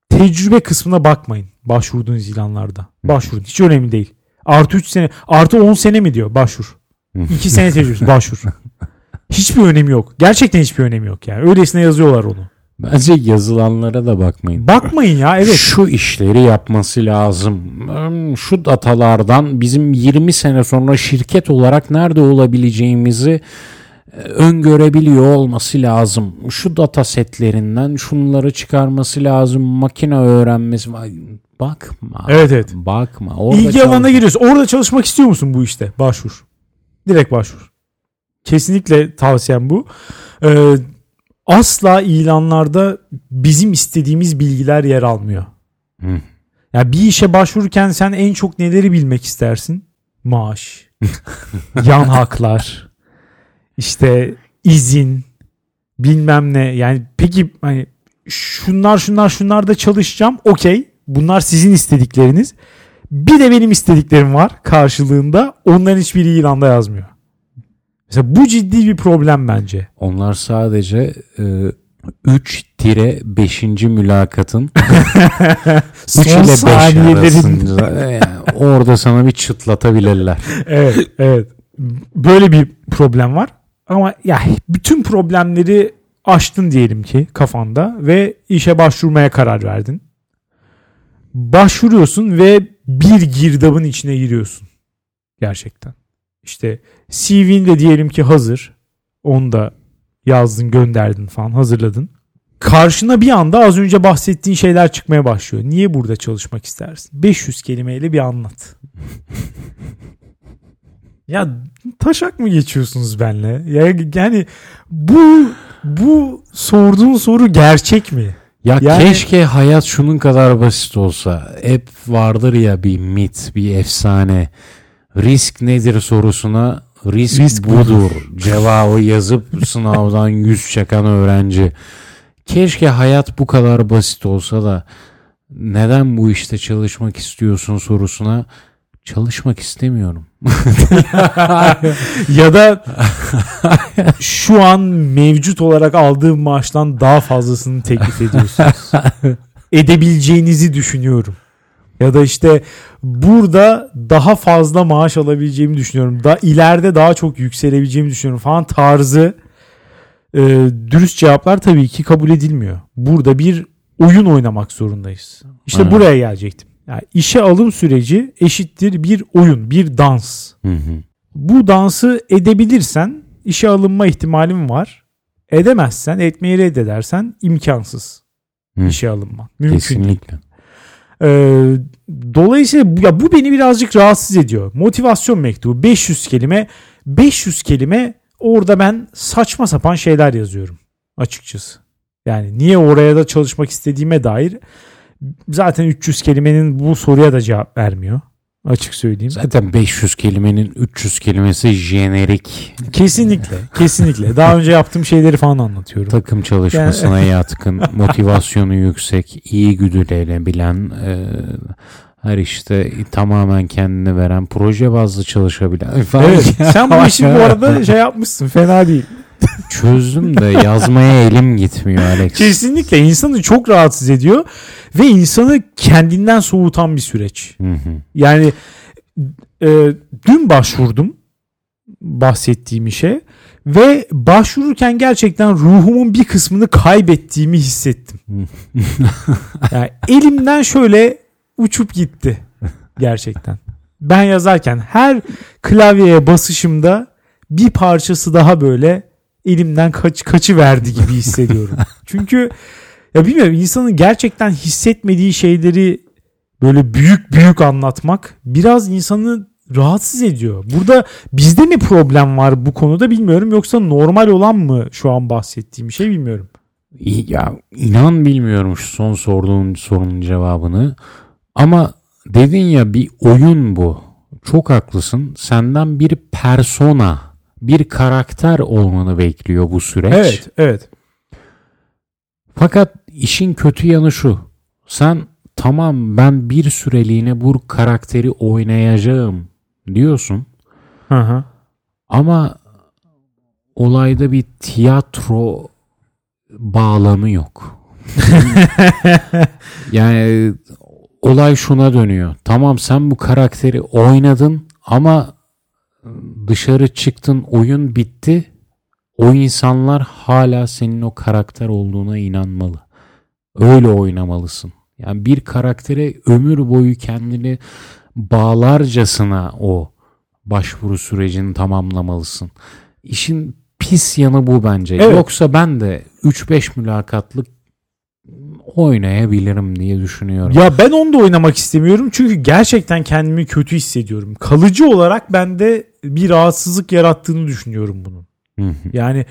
tecrübe kısmına bakmayın. Başvurduğunuz ilanlarda. Başvurun. Hiç önemli değil. Artı 3 sene, artı 10 sene mi diyor? Başvur. 2 sene tecrübesi. Başvur. [LAUGHS] Hiçbir önemi yok. Gerçekten hiçbir önemi yok yani. Öylesine yazıyorlar onu. Bence yazılanlara da bakmayın. Bakmayın ya evet. Şu işleri yapması lazım. Hmm, Şu datalardan bizim 20 sene sonra şirket olarak nerede olabileceğimizi öngörebiliyor olması lazım. Şu data setlerinden şunları çıkarması lazım. Makine öğrenmesi. Bakma. Evet evet. Bakma. Orada İlgi çalış- alanına giriyorsun. Orada çalışmak istiyor musun bu işte? Başvur. Direkt başvur. Kesinlikle tavsiyem bu. Ee, asla ilanlarda bizim istediğimiz bilgiler yer almıyor. Hı. Ya bir işe başvururken sen en çok neleri bilmek istersin? Maaş, [LAUGHS] yan haklar, işte izin, bilmem ne. Yani peki hani şunlar şunlar şunlar da çalışacağım. Okey. Bunlar sizin istedikleriniz. Bir de benim istediklerim var karşılığında. Onların hiçbiri ilanda yazmıyor. Mesela bu ciddi bir problem bence. Onlar sadece e, 3-5. mülakatın [LAUGHS] 3 Son ile 5 saniyelerin arasında yani orada sana bir çıtlatabilirler. evet, evet. Böyle bir problem var. Ama ya bütün problemleri aştın diyelim ki kafanda ve işe başvurmaya karar verdin. Başvuruyorsun ve bir girdabın içine giriyorsun. Gerçekten. İşte CV'in de diyelim ki hazır. Onu da yazdın, gönderdin falan, hazırladın. Karşına bir anda az önce bahsettiğin şeyler çıkmaya başlıyor. Niye burada çalışmak istersin? 500 kelimeyle bir anlat. [LAUGHS] Ya taşak mı geçiyorsunuz benle? Ya yani bu bu sorduğun soru gerçek mi? Ya Yani- keşke hayat şunun kadar basit olsa. Hep vardır ya bir mit, bir efsane. Risk nedir sorusuna risk, Risk budur. Cevabı yazıp sınavdan [LAUGHS] yüz çakan öğrenci. Keşke hayat bu kadar basit olsa da neden bu işte çalışmak istiyorsun sorusuna çalışmak istemiyorum. [LAUGHS] ya da şu an mevcut olarak aldığım maaştan daha fazlasını teklif ediyorsunuz. Edebileceğinizi düşünüyorum. Ya da işte burada daha fazla maaş alabileceğimi düşünüyorum. Da ileride daha çok yükselebileceğimi düşünüyorum falan tarzı e, dürüst cevaplar tabii ki kabul edilmiyor. Burada bir oyun oynamak zorundayız. İşte Evet. buraya gelecektim. Yani işe alım süreci eşittir bir oyun, bir dans Hı hı. bu dansı edebilirsen işe alınma ihtimalin var. Edemezsen, etmeyi reddedersen imkansız Hı. işe alınma. Mümkün değil. Kesinlikle. Ee, dolayısıyla ya bu beni birazcık rahatsız ediyor. Motivasyon mektubu 500 kelime. 500 kelime orada ben saçma sapan şeyler yazıyorum açıkçası. Yani niye oraya da çalışmak istediğime dair zaten 300 kelimenin bu soruya da cevap vermiyor. Açık söyleyeyim. Zaten 500 kelimenin 300 kelimesi jenerik Kesinlikle, kesinlikle. Daha önce yaptığım şeyleri falan anlatıyorum. takım çalışmasına yatkın, motivasyonu yüksek, iyi güdülenebilen, e, her işte tamamen kendini veren, proje bazlı çalışabilen falan. Evet. Sen bu işi bu arada şey yapmışsın. Fena değil. Çözdüm de yazmaya elim gitmiyor Alex. Kesinlikle insanı çok rahatsız ediyor ve insanı kendinden soğutan bir süreç. Hı hı. Yani e, dün başvurdum. bahsettiğim işe ve başvururken gerçekten ruhumun bir kısmını kaybettiğimi hissettim. [LAUGHS] yani elimden şöyle uçup gitti gerçekten. Ben yazarken her klavyeye basışımda bir parçası daha böyle elimden kaç kaçı verdi gibi hissediyorum. [LAUGHS] Çünkü ya bilmiyorum insanın gerçekten hissetmediği şeyleri böyle büyük büyük anlatmak biraz insanı rahatsız ediyor. Burada bizde mi problem var bu konuda bilmiyorum yoksa normal olan mı şu an bahsettiğim şey bilmiyorum. Ya inan bilmiyorum şu son sorduğun sorunun cevabını. Ama dedin ya bir oyun bu. Çok haklısın. Senden bir persona, bir karakter olmanı bekliyor bu süreç. Evet, evet. Fakat işin kötü yanı şu. Sen tamam ben bir süreliğine bu karakteri oynayacağım diyorsun. Hı hı. Ama olayda bir tiyatro bağlamı yok. [LAUGHS] yani olay şuna dönüyor. Tamam sen bu karakteri oynadın ama dışarı çıktın oyun bitti. O insanlar hala senin o karakter olduğuna inanmalı. Öyle oynamalısın. Yani bir karaktere ömür boyu kendini bağlarcasına o başvuru sürecini tamamlamalısın. İşin pis yanı bu bence. Evet. Yoksa ben de 3-5 mülakatlık oynayabilirim diye düşünüyorum. Ya ben onu da oynamak istemiyorum çünkü gerçekten kendimi kötü hissediyorum. Kalıcı olarak bende bir rahatsızlık yarattığını düşünüyorum bunun. Yani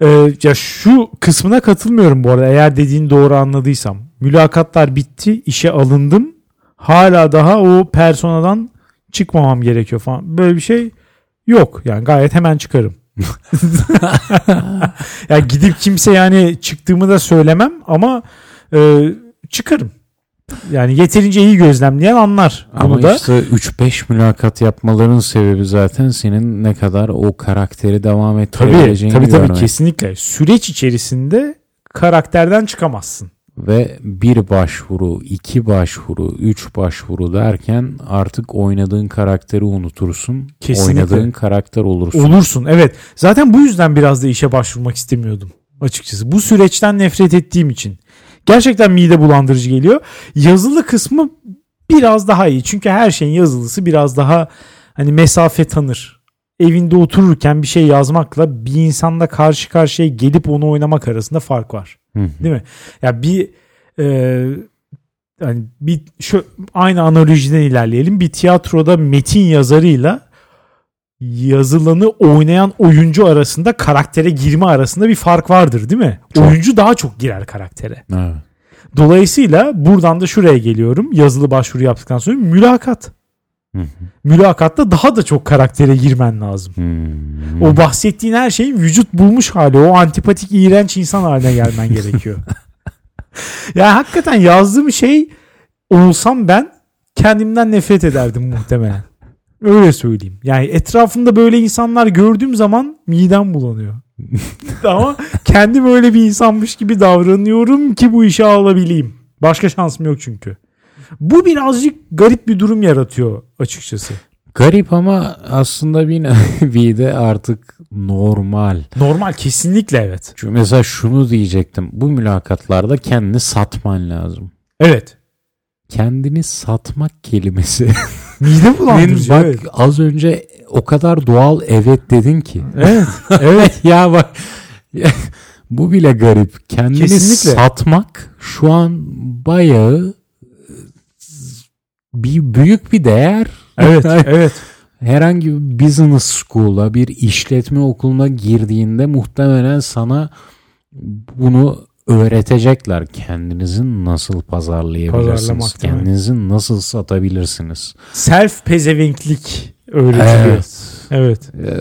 e, ya şu kısmına katılmıyorum bu arada eğer dediğin doğru anladıysam. Mülakatlar bitti, işe alındım. Hala daha o personadan çıkmamam gerekiyor falan. Böyle bir şey yok. Yani gayet hemen çıkarım. [LAUGHS] ya gidip kimse yani çıktığımı da söylemem ama e, çıkarım. Yani yeterince iyi gözlemleyen anlar bunu Ama da. işte 3-5 mülakat yapmaların sebebi zaten senin ne kadar o karakteri devam Tabii ettirebileceğini tabii tabii görmek. kesinlikle. Süreç içerisinde karakterden çıkamazsın. Ve bir başvuru, iki başvuru, üç başvuru derken artık oynadığın karakteri unutursun. Kesinlikle. Oynadığın karakter olursun. Olursun evet. Zaten bu yüzden biraz da işe başvurmak istemiyordum açıkçası. Bu süreçten nefret ettiğim için. Gerçekten mide bulandırıcı geliyor. Yazılı kısmı biraz daha iyi. Çünkü her şeyin yazılısı biraz daha hani mesafe tanır. Evinde otururken bir şey yazmakla bir insanla karşı karşıya gelip onu oynamak arasında fark var. Hı hı. Değil mi? Ya bir e, yani bir şu aynı analojiden ilerleyelim. Bir tiyatroda metin yazarıyla yazılanı oynayan oyuncu arasında karaktere girme arasında bir fark vardır değil mi? Çok. Oyuncu daha çok girer karaktere. Evet. Dolayısıyla buradan da şuraya geliyorum. Yazılı başvuru yaptıktan sonra mülakat. Hı hı. Mülakatta daha da çok karaktere girmen lazım. O bahsettiğin her şeyin vücut bulmuş hali. O antipatik iğrenç insan haline gelmen [LAUGHS] gerekiyor. ya hakikaten yazdığım şey olsam ben kendimden nefret ederdim muhtemelen. Öyle söyleyeyim. Yani etrafında böyle insanlar gördüğüm zaman midem bulanıyor. [LAUGHS] Ama kendim öyle bir insanmış gibi davranıyorum ki bu işe alabileyim. Başka şansım yok çünkü. Bu birazcık garip bir durum yaratıyor açıkçası. Garip ama aslında bir nevi [LAUGHS] de artık normal. Normal kesinlikle evet. Çünkü mesela şunu diyecektim. Bu mülakatlarda kendini satman lazım. Evet. Kendini satmak kelimesi. [LAUGHS] Mide bulandırıcı. bak evet. az önce o kadar doğal evet dedin ki. Evet. Evet. [LAUGHS] ya bak [LAUGHS] bu bile garip. Kendini Kesinlikle. satmak şu an bayağı bir büyük bir değer. Evet. [LAUGHS] Evet. Herhangi bir business school'a bir işletme okuluna girdiğinde muhtemelen sana bunu öğretecekler. Kendinizi nasıl pazarlayabilirsiniz? Pazarlamak, değil mi? Kendinizi nasıl satabilirsiniz? Self pezevenklik öğretiliyor. Evet. Ee,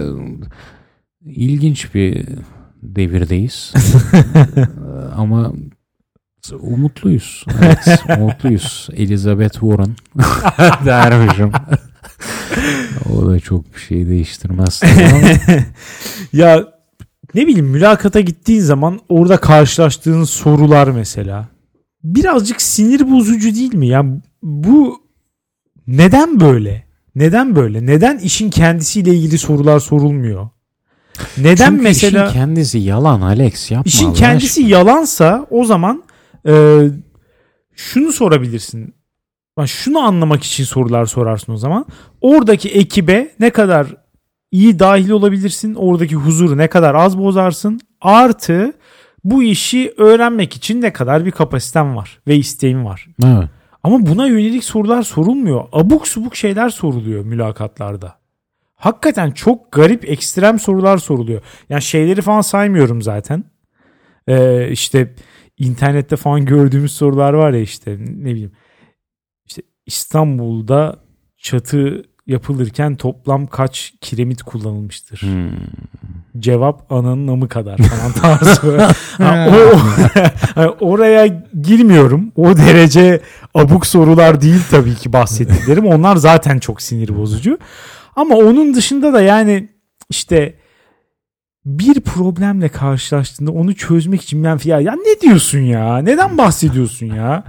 ilginç bir devirdeyiz. [LAUGHS] Ee, Ama umutluyuz. Evet, umutluyuz. Elizabeth Warren [LAUGHS] dermişim. [LAUGHS] o da çok bir şey değiştirmez. Ya ne bileyim mülakata gittiğin zaman orada karşılaştığın sorular mesela birazcık sinir bozucu değil mi? Yani bu neden böyle? Neden böyle? Neden işin kendisiyle ilgili sorular sorulmuyor? Neden Çünkü mesela işin kendisi yalan Alex yapma işin Allah kendisi aşkına. yalansa o zaman e, şunu sorabilirsin. Şunu anlamak için sorular sorarsın o zaman. Oradaki ekibe ne kadar iyi dahil olabilirsin? Oradaki huzuru ne kadar az bozarsın? Artı bu işi öğrenmek için ne kadar bir kapasiten var ve isteğin var. Evet. Ama buna yönelik sorular sorulmuyor. Abuk subuk şeyler soruluyor mülakatlarda. Hakikaten çok garip ekstrem sorular soruluyor. Yani şeyleri falan saymıyorum zaten. Ee, işte internette falan gördüğümüz sorular var ya işte ne bileyim. İşte İstanbul'da çatı yapılırken toplam kaç kiremit kullanılmıştır? Hmm. Cevap ananın amı kadar falan [LAUGHS] tarzı. [LAUGHS] Ha, o, [LAUGHS] hani oraya girmiyorum. O derece abuk sorular değil tabii ki bahsettiklerim. Onlar zaten çok sinir bozucu. Ama onun dışında da yani işte bir problemle karşılaştığında onu çözmek için ben ya, ya ne diyorsun ya? Neden bahsediyorsun ya?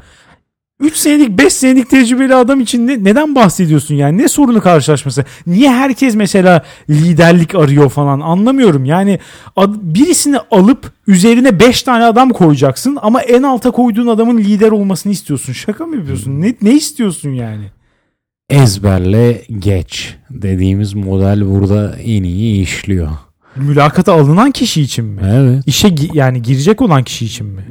3 senelik 5 senelik tecrübeli adam için ne, neden bahsediyorsun yani? Ne sorunu karşılaşması? Niye herkes mesela liderlik arıyor falan anlamıyorum. Yani ad- birisini alıp üzerine 5 tane adam koyacaksın ama en alta koyduğun adamın lider olmasını istiyorsun. Şaka mı yapıyorsun? Ne, ne istiyorsun yani? Ezberle geç dediğimiz model burada en iyi işliyor. Mülakata alınan kişi için mi? Evet. İşe gi- yani girecek olan kişi için mi?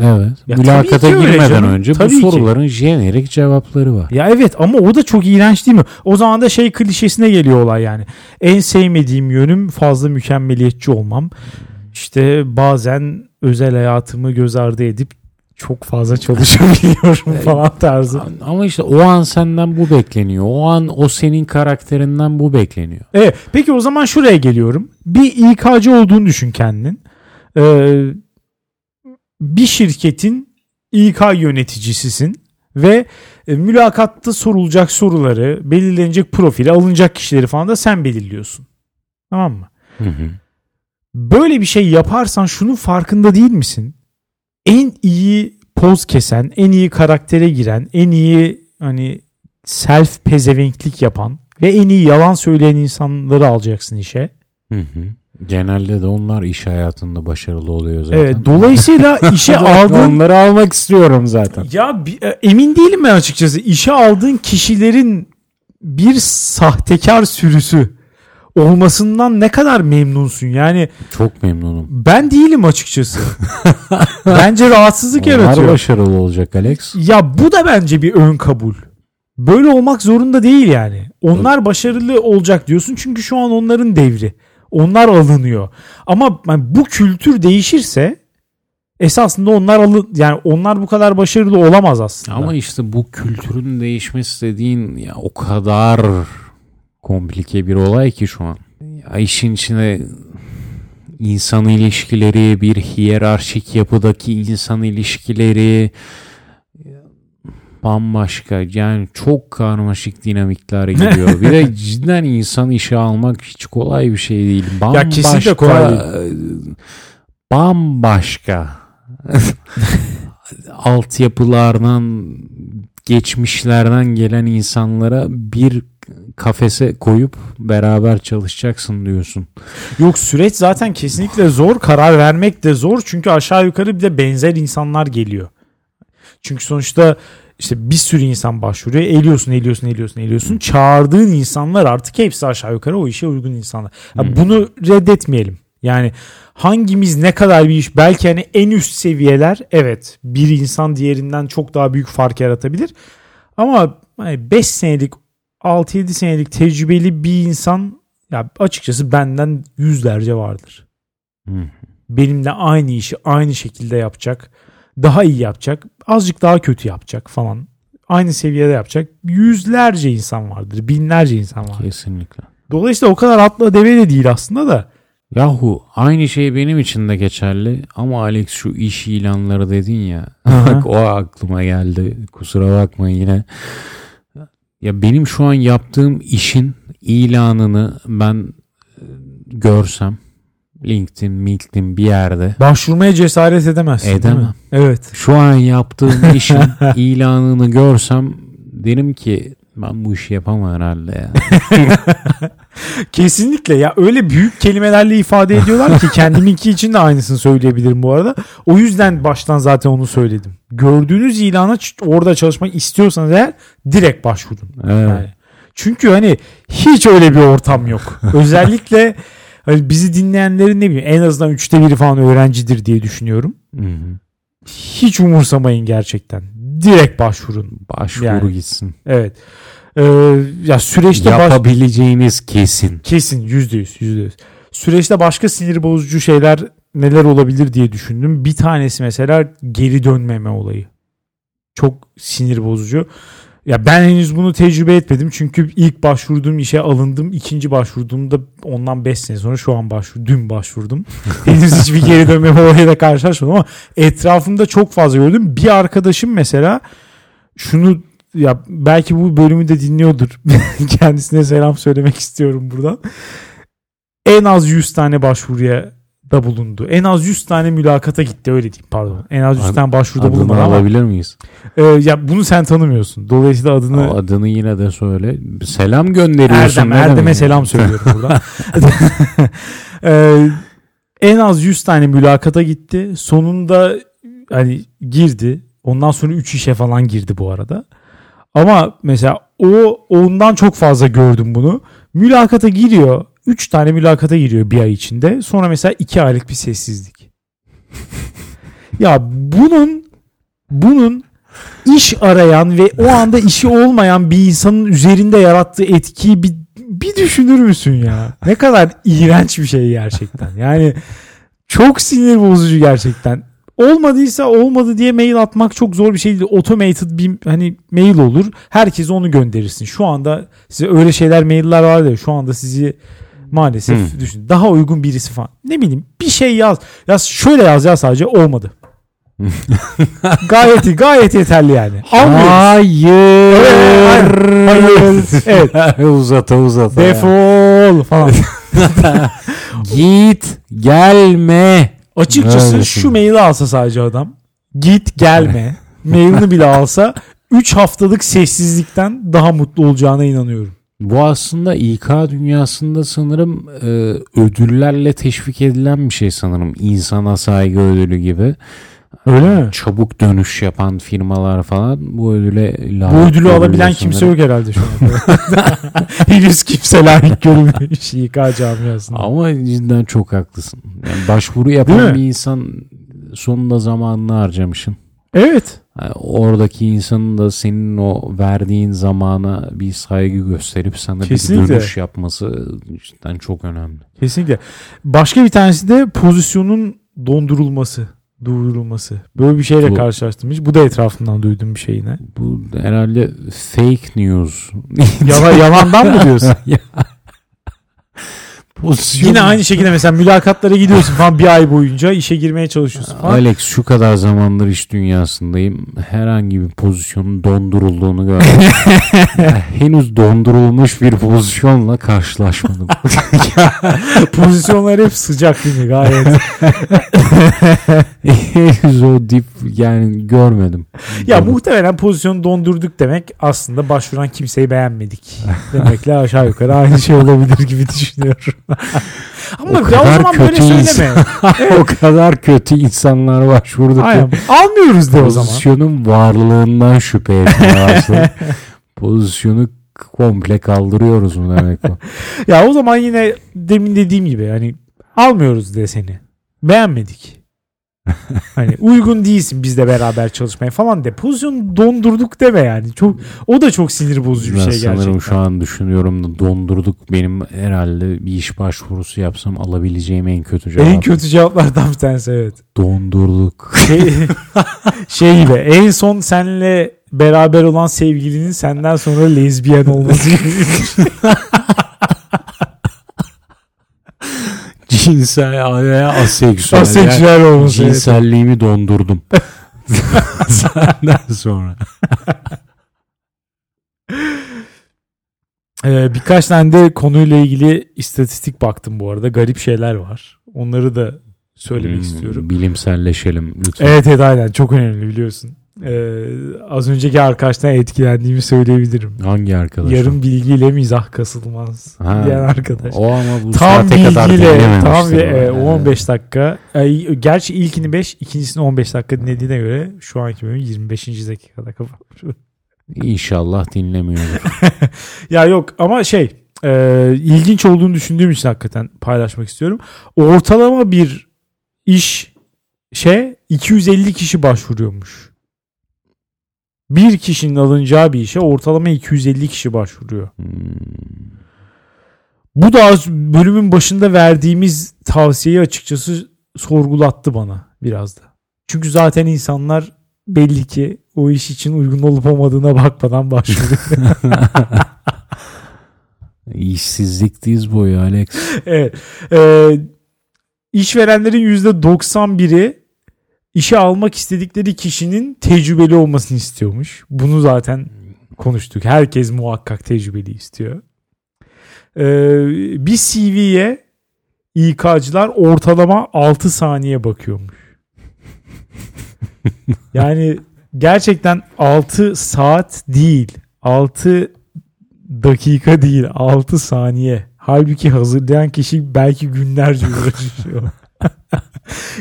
Evet. Ya Mülakata ki girmeden canım. önce Tabii bu ki. soruların jenerik cevapları var. Ya evet ama o da çok iğrenç değil mi? O zaman da şey klişesine geliyor olay yani. En sevmediğim yönüm fazla mükemmeliyetçi olmam. İşte bazen özel hayatımı göz ardı edip çok fazla çalışabiliyorum falan tarzı. Ama işte o an senden bu bekleniyor. O an o senin karakterinden bu bekleniyor. Evet, peki o zaman şuraya geliyorum. Bir İK'cı olduğunu düşün kendinin. Ee, bir şirketin İK yöneticisisin ve e, mülakatta sorulacak soruları, belirlenecek profili, alınacak kişileri falan da sen belirliyorsun. Tamam mı? Hı hı. Böyle bir şey yaparsan şunun farkında değil misin? En iyi poz kesen, en iyi karaktere giren, en iyi hani self pezevenklik yapan ve en iyi yalan söyleyen insanları alacaksın işe. Hı hı. Genelde de onlar iş hayatında başarılı oluyor zaten. Evet, dolayısıyla [LAUGHS] işe aldığın Onları almak istiyorum zaten. ya e, emin değilim ben açıkçası. İşe aldığın kişilerin bir sahtekar sürüsü olmasından ne kadar memnunsun? Yani Çok memnunum. ben değilim açıkçası. [LAUGHS] Bence rahatsızlık Onlar yaratıyor. başarılı olacak Alex. Ya bu da bence bir ön kabul. Böyle olmak zorunda değil yani. Onlar başarılı olacak diyorsun çünkü şu an onların devri. Onlar alınıyor. Ama yani bu kültür değişirse esasında onlar alın yani onlar bu kadar başarılı olamaz aslında. Ama işte bu kültürün değişmesi dediğin ya o kadar komplike bir olay ki şu an. Ya işin içine insan ilişkileri, bir hiyerarşik yapıdaki insan ilişkileri bambaşka yani çok karmaşık dinamikler geliyor. bir de [LAUGHS] cidden insan işe almak hiç kolay bir şey değil. Bambaşka, kesinlikle kolay Bambaşka [LAUGHS] altyapılardan geçmişlerden gelen insanlara bir kafese koyup beraber çalışacaksın diyorsun. Yok süreç zaten kesinlikle zor. Karar vermek de zor. Çünkü aşağı yukarı bir de benzer insanlar geliyor. Çünkü sonuçta işte bir sürü insan başvuruyor. Eliyorsun, eliyorsun, eliyorsun, eliyorsun. Çağırdığın insanlar artık hepsi aşağı yukarı o işe uygun insanlar. Ya Hmm. Bunu reddetmeyelim. Yani hangimiz ne kadar bir iş belki hani en üst seviyeler evet bir insan diğerinden çok daha büyük fark yaratabilir. Ama 5 senelik 6-7 senelik tecrübeli bir insan ya açıkçası benden yüzlerce vardır. Hı. Benimle aynı işi aynı şekilde yapacak. Daha iyi yapacak. Azıcık daha kötü yapacak falan. Aynı seviyede yapacak. Yüzlerce insan vardır. Binlerce insan var. Kesinlikle. Dolayısıyla o kadar atla deve de değil aslında da. Yahu aynı şey benim için de geçerli ama Alex şu iş ilanları dedin ya. Bak [LAUGHS] o aklıma geldi. Kusura bakma yine. Ya benim şu an yaptığım işin ilanını ben e, görsem LinkedIn, LinkedIn bir yerde Başvurmaya cesaret edemezsin. Edemem. Evet. şu an yaptığım [LAUGHS] işin ilanını görsem derim ki Ben bu işi yapamam herhalde ya. [LAUGHS] Kesinlikle ya öyle büyük kelimelerle ifade ediyorlar ki [LAUGHS] kendiminki için de aynısını söyleyebilirim bu arada. O yüzden baştan zaten onu söyledim. Gördüğünüz ilana orada çalışmak istiyorsanız eğer direkt başvurun. Evet. Yani. Çünkü hani hiç öyle bir ortam yok. [LAUGHS] Özellikle hani bizi dinleyenlerin ne bileyim en azından üçte biri falan öğrencidir diye düşünüyorum. Hı hı. Hiç umursamayın gerçekten. Direkt başvurun. Başvuru Yani. gitsin. Evet. Ee, ya süreçte baş... Yapabileceğiniz kesin. Kesin yüzde yüz yüzde yüz. Süreçte başka sinir bozucu şeyler neler olabilir diye düşündüm. Bir tanesi mesela geri dönmeme olayı. Çok sinir bozucu. Ya ben henüz bunu tecrübe etmedim. Çünkü ilk başvurduğum işe alındım. İkinci başvurduğumda ondan 5 sene sonra şu an başvur, dün başvurdum. [LAUGHS] henüz hiçbir geri dönmeme olayıyla karşılaşmadım ama etrafımda çok fazla gördüm. Bir arkadaşım mesela şunu ya belki bu bölümü de dinliyordur. [LAUGHS] Kendisine selam söylemek istiyorum buradan. En az 100 tane başvuruya da bulundu. En az 100 tane mülakata gitti öyle diyeyim pardon. En az 100 Ad- tane başvuruda bulunmadı ama alabilir miyiz? e, ya bunu sen tanımıyorsun. Dolayısıyla adını O adını yine de söyle. Selam gönderiyorsun. Erdem, Erdem'e selam söylüyorum buradan. [LAUGHS] Ee, en az 100 tane mülakata gitti. Sonunda hani girdi. Ondan sonra 3 işe falan girdi bu arada. Ama mesela o ondan çok fazla gördüm bunu. Mülakata giriyor. 3 tane mülakata giriyor bir ay içinde. Sonra mesela 2 aylık bir sessizlik. [LAUGHS] ya bunun bunun iş arayan ve o anda işi olmayan bir insanın üzerinde yarattığı etkiyi bir, bir düşünür müsün ya? Ne kadar iğrenç bir şey gerçekten. Yani çok sinir bozucu gerçekten. Olmadıysa olmadı diye mail atmak çok zor bir şey değil. Automated bir hani mail olur. Herkese onu gönderirsin. Şu anda size öyle şeyler mailler var ya şu anda sizi maalesef Hmm. düşün. Daha uygun birisi falan. Ne bileyim bir şey yaz. Yaz şöyle yaz ya sadece olmadı. [LAUGHS] gayet gayet yeterli yani. Almıyoruz. Hayır. Hayır. Evet. [LAUGHS] uzata uzata. Defol falan. [LAUGHS] Git gelme. Açıkçası Öyle şu maili alsa sadece adam. Git gelme. [LAUGHS] mailini bile alsa 3 haftalık sessizlikten daha mutlu olacağına inanıyorum. Bu aslında İK dünyasında sanırım e, ödüllerle teşvik edilen bir şey sanırım. İnsana saygı ödülü gibi. Öyle mi? Çabuk dönüş yapan firmalar falan bu ödüle layık Bu ödülü alabilen kimse sanırım. yok herhalde şu anda. [LAUGHS] Henüz kimse layık görülmemiş İK camiasında. Ama cidden çok haklısın. Yani başvuru yapan bir insan sonunda zamanını harcamışsın. Evet. Yani oradaki insanın da senin o verdiğin zamana bir saygı gösterip sana Kesinlikle. bir dönüş yapması cidden çok önemli. Kesinlikle. Başka bir tanesi de pozisyonun dondurulması. Durdurulması. Böyle bir şeyle Bu- karşılaştım hiç. Bu da etrafından duyduğum bir şey yine. Bu herhalde fake news. Yalan, yalandan mı diyorsun? [LAUGHS] Pozisyon. Yine aynı şekilde mesela mülakatlara gidiyorsun falan bir ay boyunca işe girmeye çalışıyorsun falan. Alex şu kadar zamandır iş dünyasındayım. Herhangi bir pozisyonun dondurulduğunu görmedim. Ya, [LAUGHS] henüz dondurulmuş bir pozisyonla karşılaşmadım. [LAUGHS] Pozisyonlar hep sıcak değil mi? Gayet. [LAUGHS] henüz o dip yani görmedim. ya muhtemelen pozisyonu dondurduk demek aslında başvuran kimseyi beğenmedik. Demekle aşağı yukarı aynı şey olabilir gibi düşünüyorum. [LAUGHS] Ama O ya o kadar zaman böyle kötü söyleme. [LAUGHS] o kadar kötü insanlar Aynen. ki Almıyoruz de o zaman. pozisyonun varlığından şüphe başladım. [LAUGHS] Pozisyonu komple kaldırıyoruz mu demek o? Ya o zaman yine demin dediğim gibi hani almıyoruz de seni. Beğenmedik. [LAUGHS] hani uygun değilsin bizle beraber çalışmaya falan de. Pozisyonu dondurduk deme yani. Çok o da çok sinir bozucu bir Ben şey sanırım gerçekten. şu an düşünüyorum da dondurduk benim herhalde bir iş başvurusu yapsam alabileceğim en kötü cevap. En kötü cevaplardan bir tanesi evet. Dondurduk. Şey, [LAUGHS] şey gibi en son seninle beraber olan sevgilinin senden sonra lezbiyen olması gibi. [LAUGHS] Cinsel veya aseksüel. Aseksüel olması. evet. Cinselliğimi dondurdum. [LAUGHS] Senden sonra. Ee, birkaç tane de konuyla ilgili istatistik baktım bu arada. Garip şeyler var. Onları da söylemek Hmm, istiyorum. Bilimselleşelim lütfen. Evet evet aynen çok önemli biliyorsun. Ee, az önceki arkadaştan etkilendiğimi söyleyebilirim. Hangi arkadaş? Yarım bilgiyle mizah kasılmaz Ha, diyen arkadaş. O ama bu Tam saate kadar bilgiyle dinlememiştir. tam bir, e, Yani. 15 dakika. E, gerçi ilkini 5, ikincisini 15 dakika dinlediğine göre şu anki bölüm 25. dakikada kapatmış. İnşallah dinlemiyordur. [LAUGHS] ya yok ama şey e, ilginç olduğunu düşündüğüm için hakikaten paylaşmak istiyorum. Ortalama bir iş şey 250 kişi başvuruyormuş. Bir kişinin alınacağı bir işe ortalama 250 kişi başvuruyor. Hmm. Bu da az bölümün başında verdiğimiz tavsiyeyi açıkçası sorgulattı bana biraz da. Çünkü zaten insanlar belli ki o iş için uygun olup olmadığına bakmadan başvuruyor. [LAUGHS] İşsizlik diz boyu Alex. evet. Ee, işverenlerin %91'i işe almak istedikleri kişinin tecrübeli olmasını istiyormuş. Bunu zaten konuştuk. Herkes muhakkak tecrübeli istiyor. Ee, bir CV'ye İK'cılar ortalama 6 saniye bakıyormuş. [LAUGHS] Yani gerçekten 6 saat değil. 6 dakika değil 6 saniye. Halbuki hazırlayan kişi belki günlerce uğraşıyor. [LAUGHS]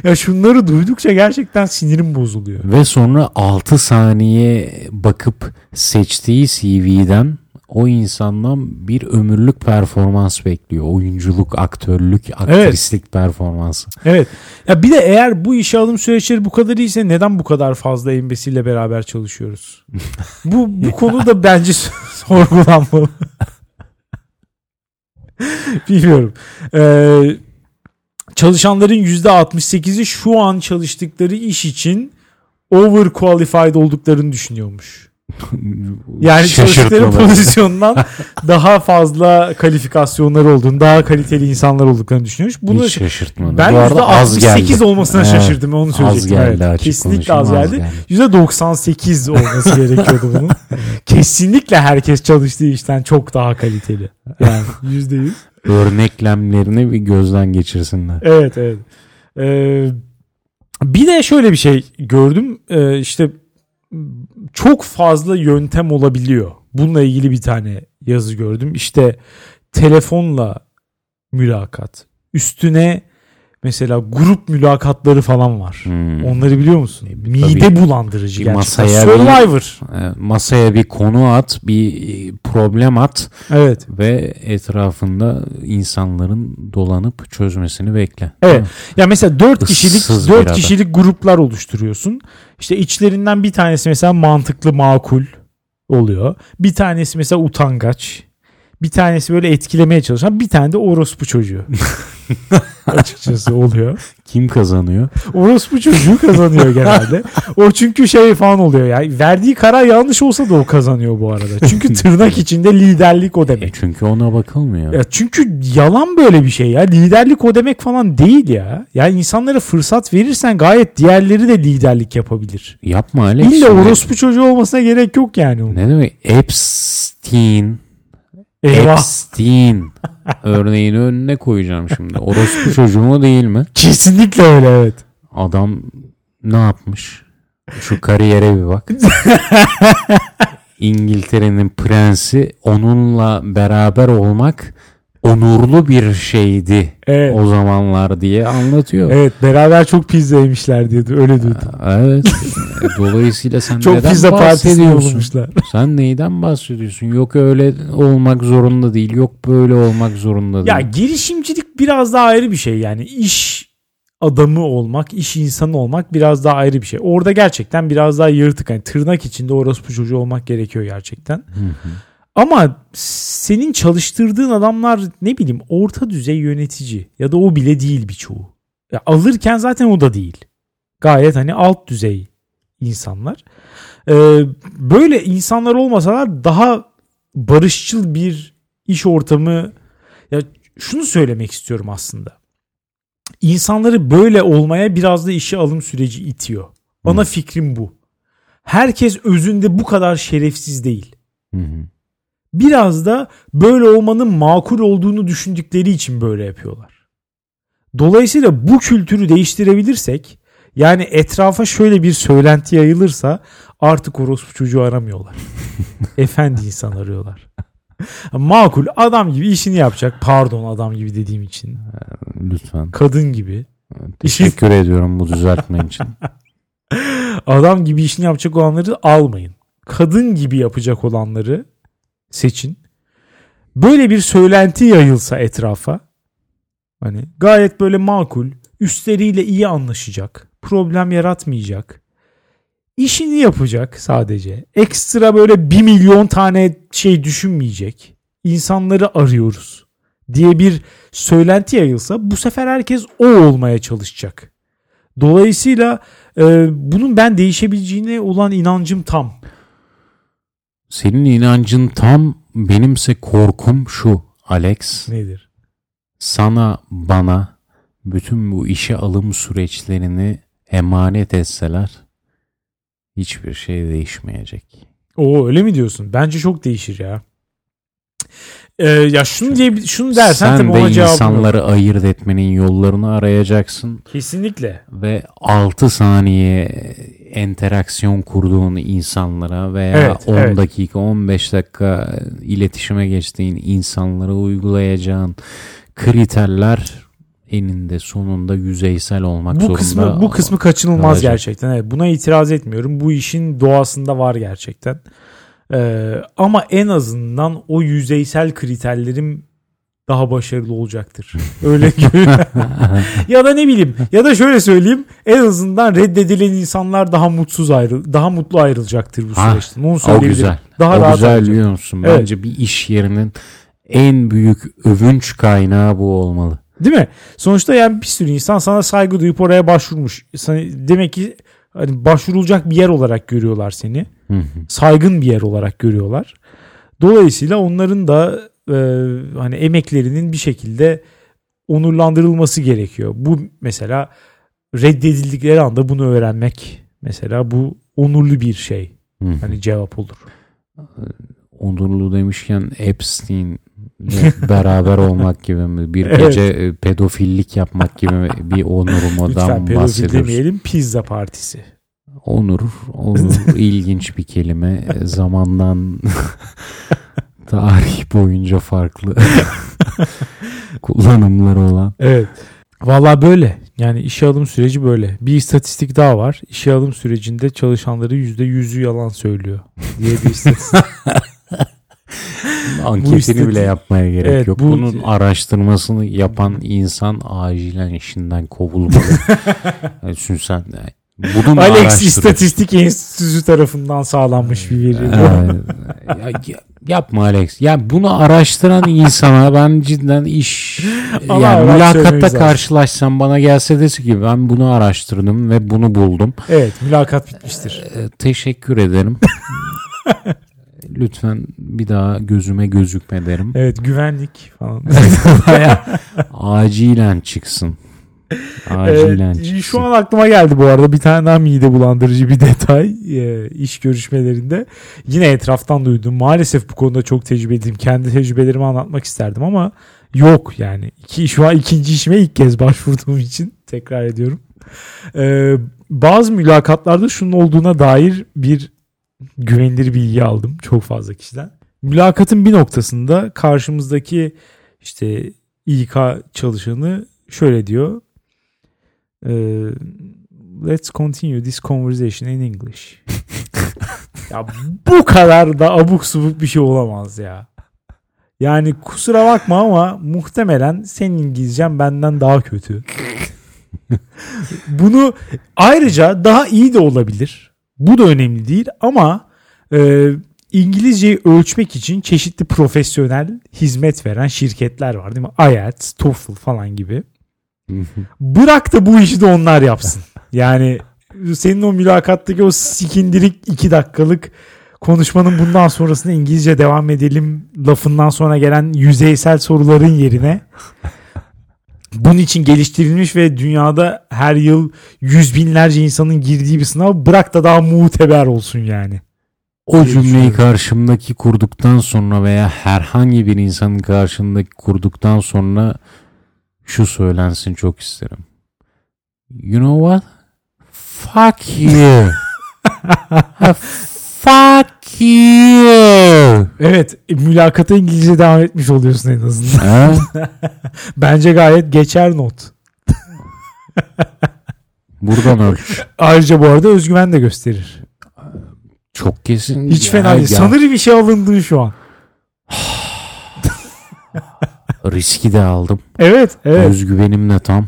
ya şunları duydukça gerçekten sinirim bozuluyor. Ve sonra 6 saniye bakıp seçtiği CV'den o insandan bir ömürlük performans bekliyor. Oyunculuk, aktörlük, aktrislik performansı. Evet. Ya bir de eğer bu işe alım süreçleri bu kadar iyiyse neden bu kadar fazla embesille beraber çalışıyoruz? [LAUGHS] bu bu konu da bence [LAUGHS] sorgulanmalı. Bilmiyorum. Ee, çalışanların %68'i şu an çalıştıkları iş için overqualified olduklarını düşünüyormuş. [LAUGHS] Yani çalıştıkları pozisyondan [LAUGHS] daha fazla kalifikasyonları olduğunu, daha kaliteli insanlar olduklarını düşünüyormuş. Bunu Hiç şaşırtmadı. ben Bu arada az %68 geldi. olmasına Evet, şaşırdım onu Az söyleyecektim. geldi evet. Kesinlikle az konuşayım, geldi. %98 olması [LAUGHS] gerekiyordu bunun. Kesinlikle herkes çalıştığı işten çok daha kaliteli. Yani %100. Örneklemlerini bir gözden geçirsinler. Evet evet. Ee, bir de şöyle bir şey gördüm. Ee, işte çok fazla yöntem olabiliyor. Bununla ilgili bir tane yazı gördüm. İşte telefonla mülakat. Üstüne mesela grup mülakatları falan var. Hmm. Onları biliyor musun? E, Mide tabii. bulandırıcı Bir gerçekten. masaya bir- Survivor. E, Masaya bir konu at, bir e, problem at Evet. ve etrafında insanların dolanıp çözmesini bekle. Evet. Ya mesela 4 kişilik Issız bir 4 adam. kişilik gruplar oluşturuyorsun. İşte içlerinden bir tanesi mesela mantıklı, makul oluyor. Bir tanesi mesela utangaç. Bir tanesi böyle etkilemeye çalışan, bir tane de orospu çocuğu. [LAUGHS] [LAUGHS] Açıkçası oluyor. Kim kazanıyor? Orospu çocuğu kazanıyor genelde. O çünkü şey falan oluyor yani. Verdiği karar yanlış olsa da o kazanıyor bu arada. Çünkü [LAUGHS] tırnak içinde liderlik o E demek. çünkü ona bakılmıyor. Ya çünkü yalan böyle bir şey ya. Liderlik o demek falan değil ya. Yani insanlara fırsat verirsen gayet diğerleri de liderlik yapabilir. Yapma Alex. İlla orospu çocuğu olmasına gerek yok yani. onun. Ne demek? Epstein. Eyvah. Epstein. Örneğini önüne koyacağım şimdi. Orospu çocuğu mu değil mi? Kesinlikle öyle evet. Adam ne yapmış? Şu kariyere bir bak. İngiltere'nin prensi onunla beraber olmak onurlu bir şeydi Evet. o zamanlar diye anlatıyor. Evet beraber çok pizza yemişler diye öyle duydum. Evet. [LAUGHS] Dolayısıyla sen Çok neden pizza bahsediyorsun? Sen neyden bahsediyorsun? Yok öyle olmak zorunda değil. Yok böyle olmak zorunda değil. Ya girişimcilik biraz daha ayrı bir şey yani iş adamı olmak, iş insanı olmak biraz daha ayrı bir şey. Orada gerçekten biraz daha yırtık. Yani tırnak içinde orospu çocuğu olmak gerekiyor gerçekten. Hı hı. Ama senin çalıştırdığın adamlar ne bileyim orta düzey yönetici ya da o bile değil birçoğu. Ya alırken zaten o da değil. Gayet hani alt düzey insanlar. Ee, böyle insanlar olmasalar daha barışçıl bir iş ortamı ya şunu söylemek istiyorum aslında. İnsanları böyle olmaya biraz da işe alım süreci itiyor. Ana Hı. fikrim bu. Herkes özünde bu kadar şerefsiz değil Hı hı. Biraz da böyle olmanın makul olduğunu düşündükleri için böyle yapıyorlar. Dolayısıyla bu kültürü değiştirebilirsek yani etrafa şöyle bir söylenti yayılırsa Artık orospu çocuğu aramıyorlar. [LAUGHS] Efendi insan arıyorlar. Makul adam gibi işini yapacak. Pardon adam gibi dediğim için. Lütfen. Kadın gibi. Teşekkür ediyorum bu düzeltme için. [LAUGHS] Adam gibi işini yapacak olanları almayın. Kadın gibi yapacak olanları seçin. Böyle bir söylenti yayılsa etrafa hani gayet böyle makul, üstleriyle iyi anlaşacak, problem yaratmayacak. işini yapacak sadece. Ekstra böyle bir milyon tane şey düşünmeyecek. İnsanları arıyoruz diye bir söylenti yayılsa bu sefer herkes o olmaya çalışacak. Dolayısıyla e, bunun ben değişebileceğine olan inancım tam. Senin inancın tam benimse korkum şu Alex. Nedir? Sana bana bütün bu işe alım süreçlerini emanet etseler hiçbir şey değişmeyecek. O öyle mi diyorsun? Bence çok değişir ya. Ee, ya şunu diye şunu dersen Sen de ona cevabım yok. insanları ayırt etmenin yollarını arayacaksın Kesinlikle. ve 6 saniye enteraksiyon kurduğun insanlara veya Evet, 10 evet. dakika 15 dakika iletişime geçtiğin insanlara uygulayacağın kriterler eninde sonunda yüzeysel olmak Bu zorunda. kısmı bu kısmı kaçınılmaz kalacak. gerçekten. Evet, buna itiraz etmiyorum. Bu işin doğasında var gerçekten. Ee, ama en azından o yüzeysel kriterlerim daha başarılı olacaktır. [LAUGHS] Öyle görünüyor. [LAUGHS] ya da ne bileyim ya da şöyle söyleyeyim en azından reddedilen insanlar daha mutsuz ayrıl daha mutlu ayrılacaktır bu Ha, süreçten. Onu o söyleyebilirim. güzel. Daha o rahat güzel ayrılacak. biliyor musun? Evet. Bence bir iş yerinin en büyük övünç kaynağı bu olmalı. Değil mi? Sonuçta yani bir sürü insan sana saygı duyup oraya başvurmuş. Demek ki hani başvurulacak bir yer olarak görüyorlar seni. Hı hı. Saygın bir yer olarak görüyorlar. Dolayısıyla onların da e, hani emeklerinin bir şekilde onurlandırılması gerekiyor. Bu mesela reddedildikleri anda bunu öğrenmek mesela bu onurlu bir şey. Hı hı. Hani cevap olur. onurlu demişken Epstein'le beraber olmak gibi mi? Bir [LAUGHS] Evet. gece e, pedofillik yapmak gibi mi? bir Lütfen onurumdan pedofil bahsediyoruz. demeyelim pizza partisi. Onur, onur [LAUGHS] ilginç bir kelime. E, Zamandan [LAUGHS] tarih boyunca farklı [LAUGHS] kullanımları olan. Evet. Valla böyle. Yani işe alım süreci böyle. Bir istatistik daha var. İşe alım sürecinde çalışanları %100'ü yalan söylüyor diye bir istatistik. [LAUGHS] [LAUGHS] Anketini istatistik- bile yapmaya gerek Evet, yok. bu- Bunun araştırmasını yapan insan acilen işinden kovulmalı. yani sen bunun Alex İstatistik Enstitüsü tarafından sağlanmış bir veri. Yapma Alex. Ya bunu araştıran [LAUGHS] insana ben cidden iş yani mülakatta karşılaşsam bana gelse dese ki ben bunu araştırdım ve bunu buldum. Evet mülakat bitmiştir. Ee, teşekkür ederim. [LAUGHS] Lütfen bir daha gözüme gözükme derim. Evet güvenlik falan. [LAUGHS] Baya acilen çıksın. Acilen çıksın. şu an aklıma geldi bu arada bir tane daha mide bulandırıcı bir detay e, iş görüşmelerinde. Yine etraftan duydum. Maalesef bu konuda çok tecrübeliyim. Kendi tecrübelerimi anlatmak isterdim ama yok yani. İki, şu an ikinci işime ilk kez başvurduğum için tekrar ediyorum. E, bazı mülakatlarda şunun olduğuna dair bir güvenilir bilgi aldım çok fazla kişiden. Mülakatın bir noktasında karşımızdaki işte İK çalışanı şöyle diyor. Ee, let's continue this conversation in English. [LAUGHS] ya bu kadar da abuk subuk bir şey olamaz ya. Yani kusura bakma ama muhtemelen senin İngilizcen benden daha kötü. [LAUGHS] Bunu ayrıca daha iyi de olabilir. Bu da önemli değil ama e, İngilizceyi ölçmek için çeşitli profesyonel hizmet veren şirketler var değil mi? IELTS, TOEFL falan gibi. Bırak da bu işi de onlar yapsın. Yani senin o mülakattaki o sikindirik iki dakikalık konuşmanın bundan sonrasında İngilizce devam edelim lafından sonra gelen yüzeysel soruların yerine bunun için geliştirilmiş ve dünyada her yıl yüz binlerce insanın girdiği bir sınav bırak da daha muteber olsun yani. O cümleyi karşımdaki kurduktan sonra veya herhangi bir insanın karşındaki kurduktan sonra şu söylensin çok isterim. You know what? Fuck you. Fuck you. Evet mülakata İngilizce devam etmiş oluyorsun en azından. [LAUGHS] Bence gayet geçer not. Buradan ölç. Ayrıca bu arada özgüven de gösterir. Çok kesin. Hiç fena değil. ya, Sanırım bir şey alındın şu an. Riski de aldım. Evet, evet. Özgüvenim de tam.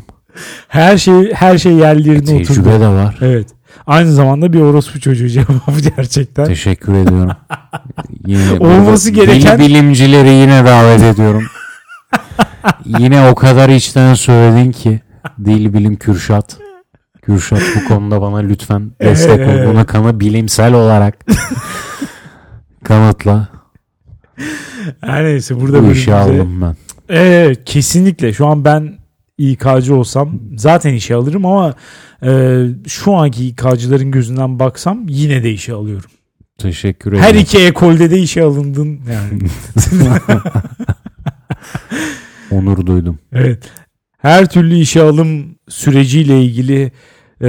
Her şey her şey yerlerine oturdu. Tecrübe de var. Evet. Aynı zamanda bir orospu çocuğu cevabı [LAUGHS] gerçekten. Teşekkür ediyorum. [LAUGHS] Yine Olması gereken- dil bilimcileri yine davet ediyorum. [LAUGHS] yine o kadar içten söyledin ki dil bilim Kürşat. Kürşat bu konuda bana lütfen destek Evet. ol. Buna kanı bilimsel olarak kanıtla. Her neyse burada Bu işi aldım ben. Evet kesinlikle. Şu an ben İK'cı olsam zaten işe alırım ama e, şu anki İK'cıların gözünden baksam yine de işe alıyorum. Teşekkür Her ederim. iki ekolde de işe alındın yani. [LAUGHS] Onur duydum. evet. Her türlü işe alım süreciyle ilgili e,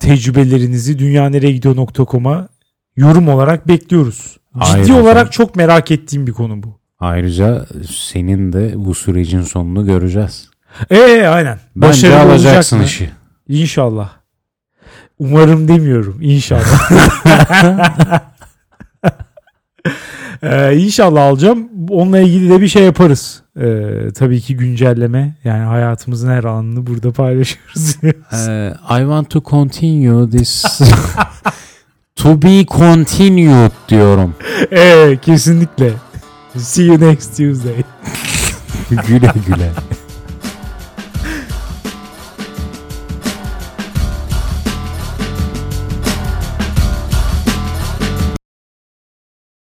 tecrübelerinizi dünyaneregidiyor.com'a yorum olarak bekliyoruz. Ciddi Ayrıca- olarak çok merak ettiğim bir konu bu. Ayrıca senin de bu sürecin sonunu göreceğiz. Ee aynen. Bence Başarılı alacaksın işi. İnşallah. Umarım demiyorum. İnşallah. [LAUGHS] ee, inşallah alacağım. Onunla ilgili de bir şey yaparız. Ee, tabii ki güncelleme. Yani hayatımızın her anını burada paylaşıyoruz. Ee, I want to continue this [LAUGHS] to be continued diyorum. ee, kesinlikle. See you next Tuesday. güle güle.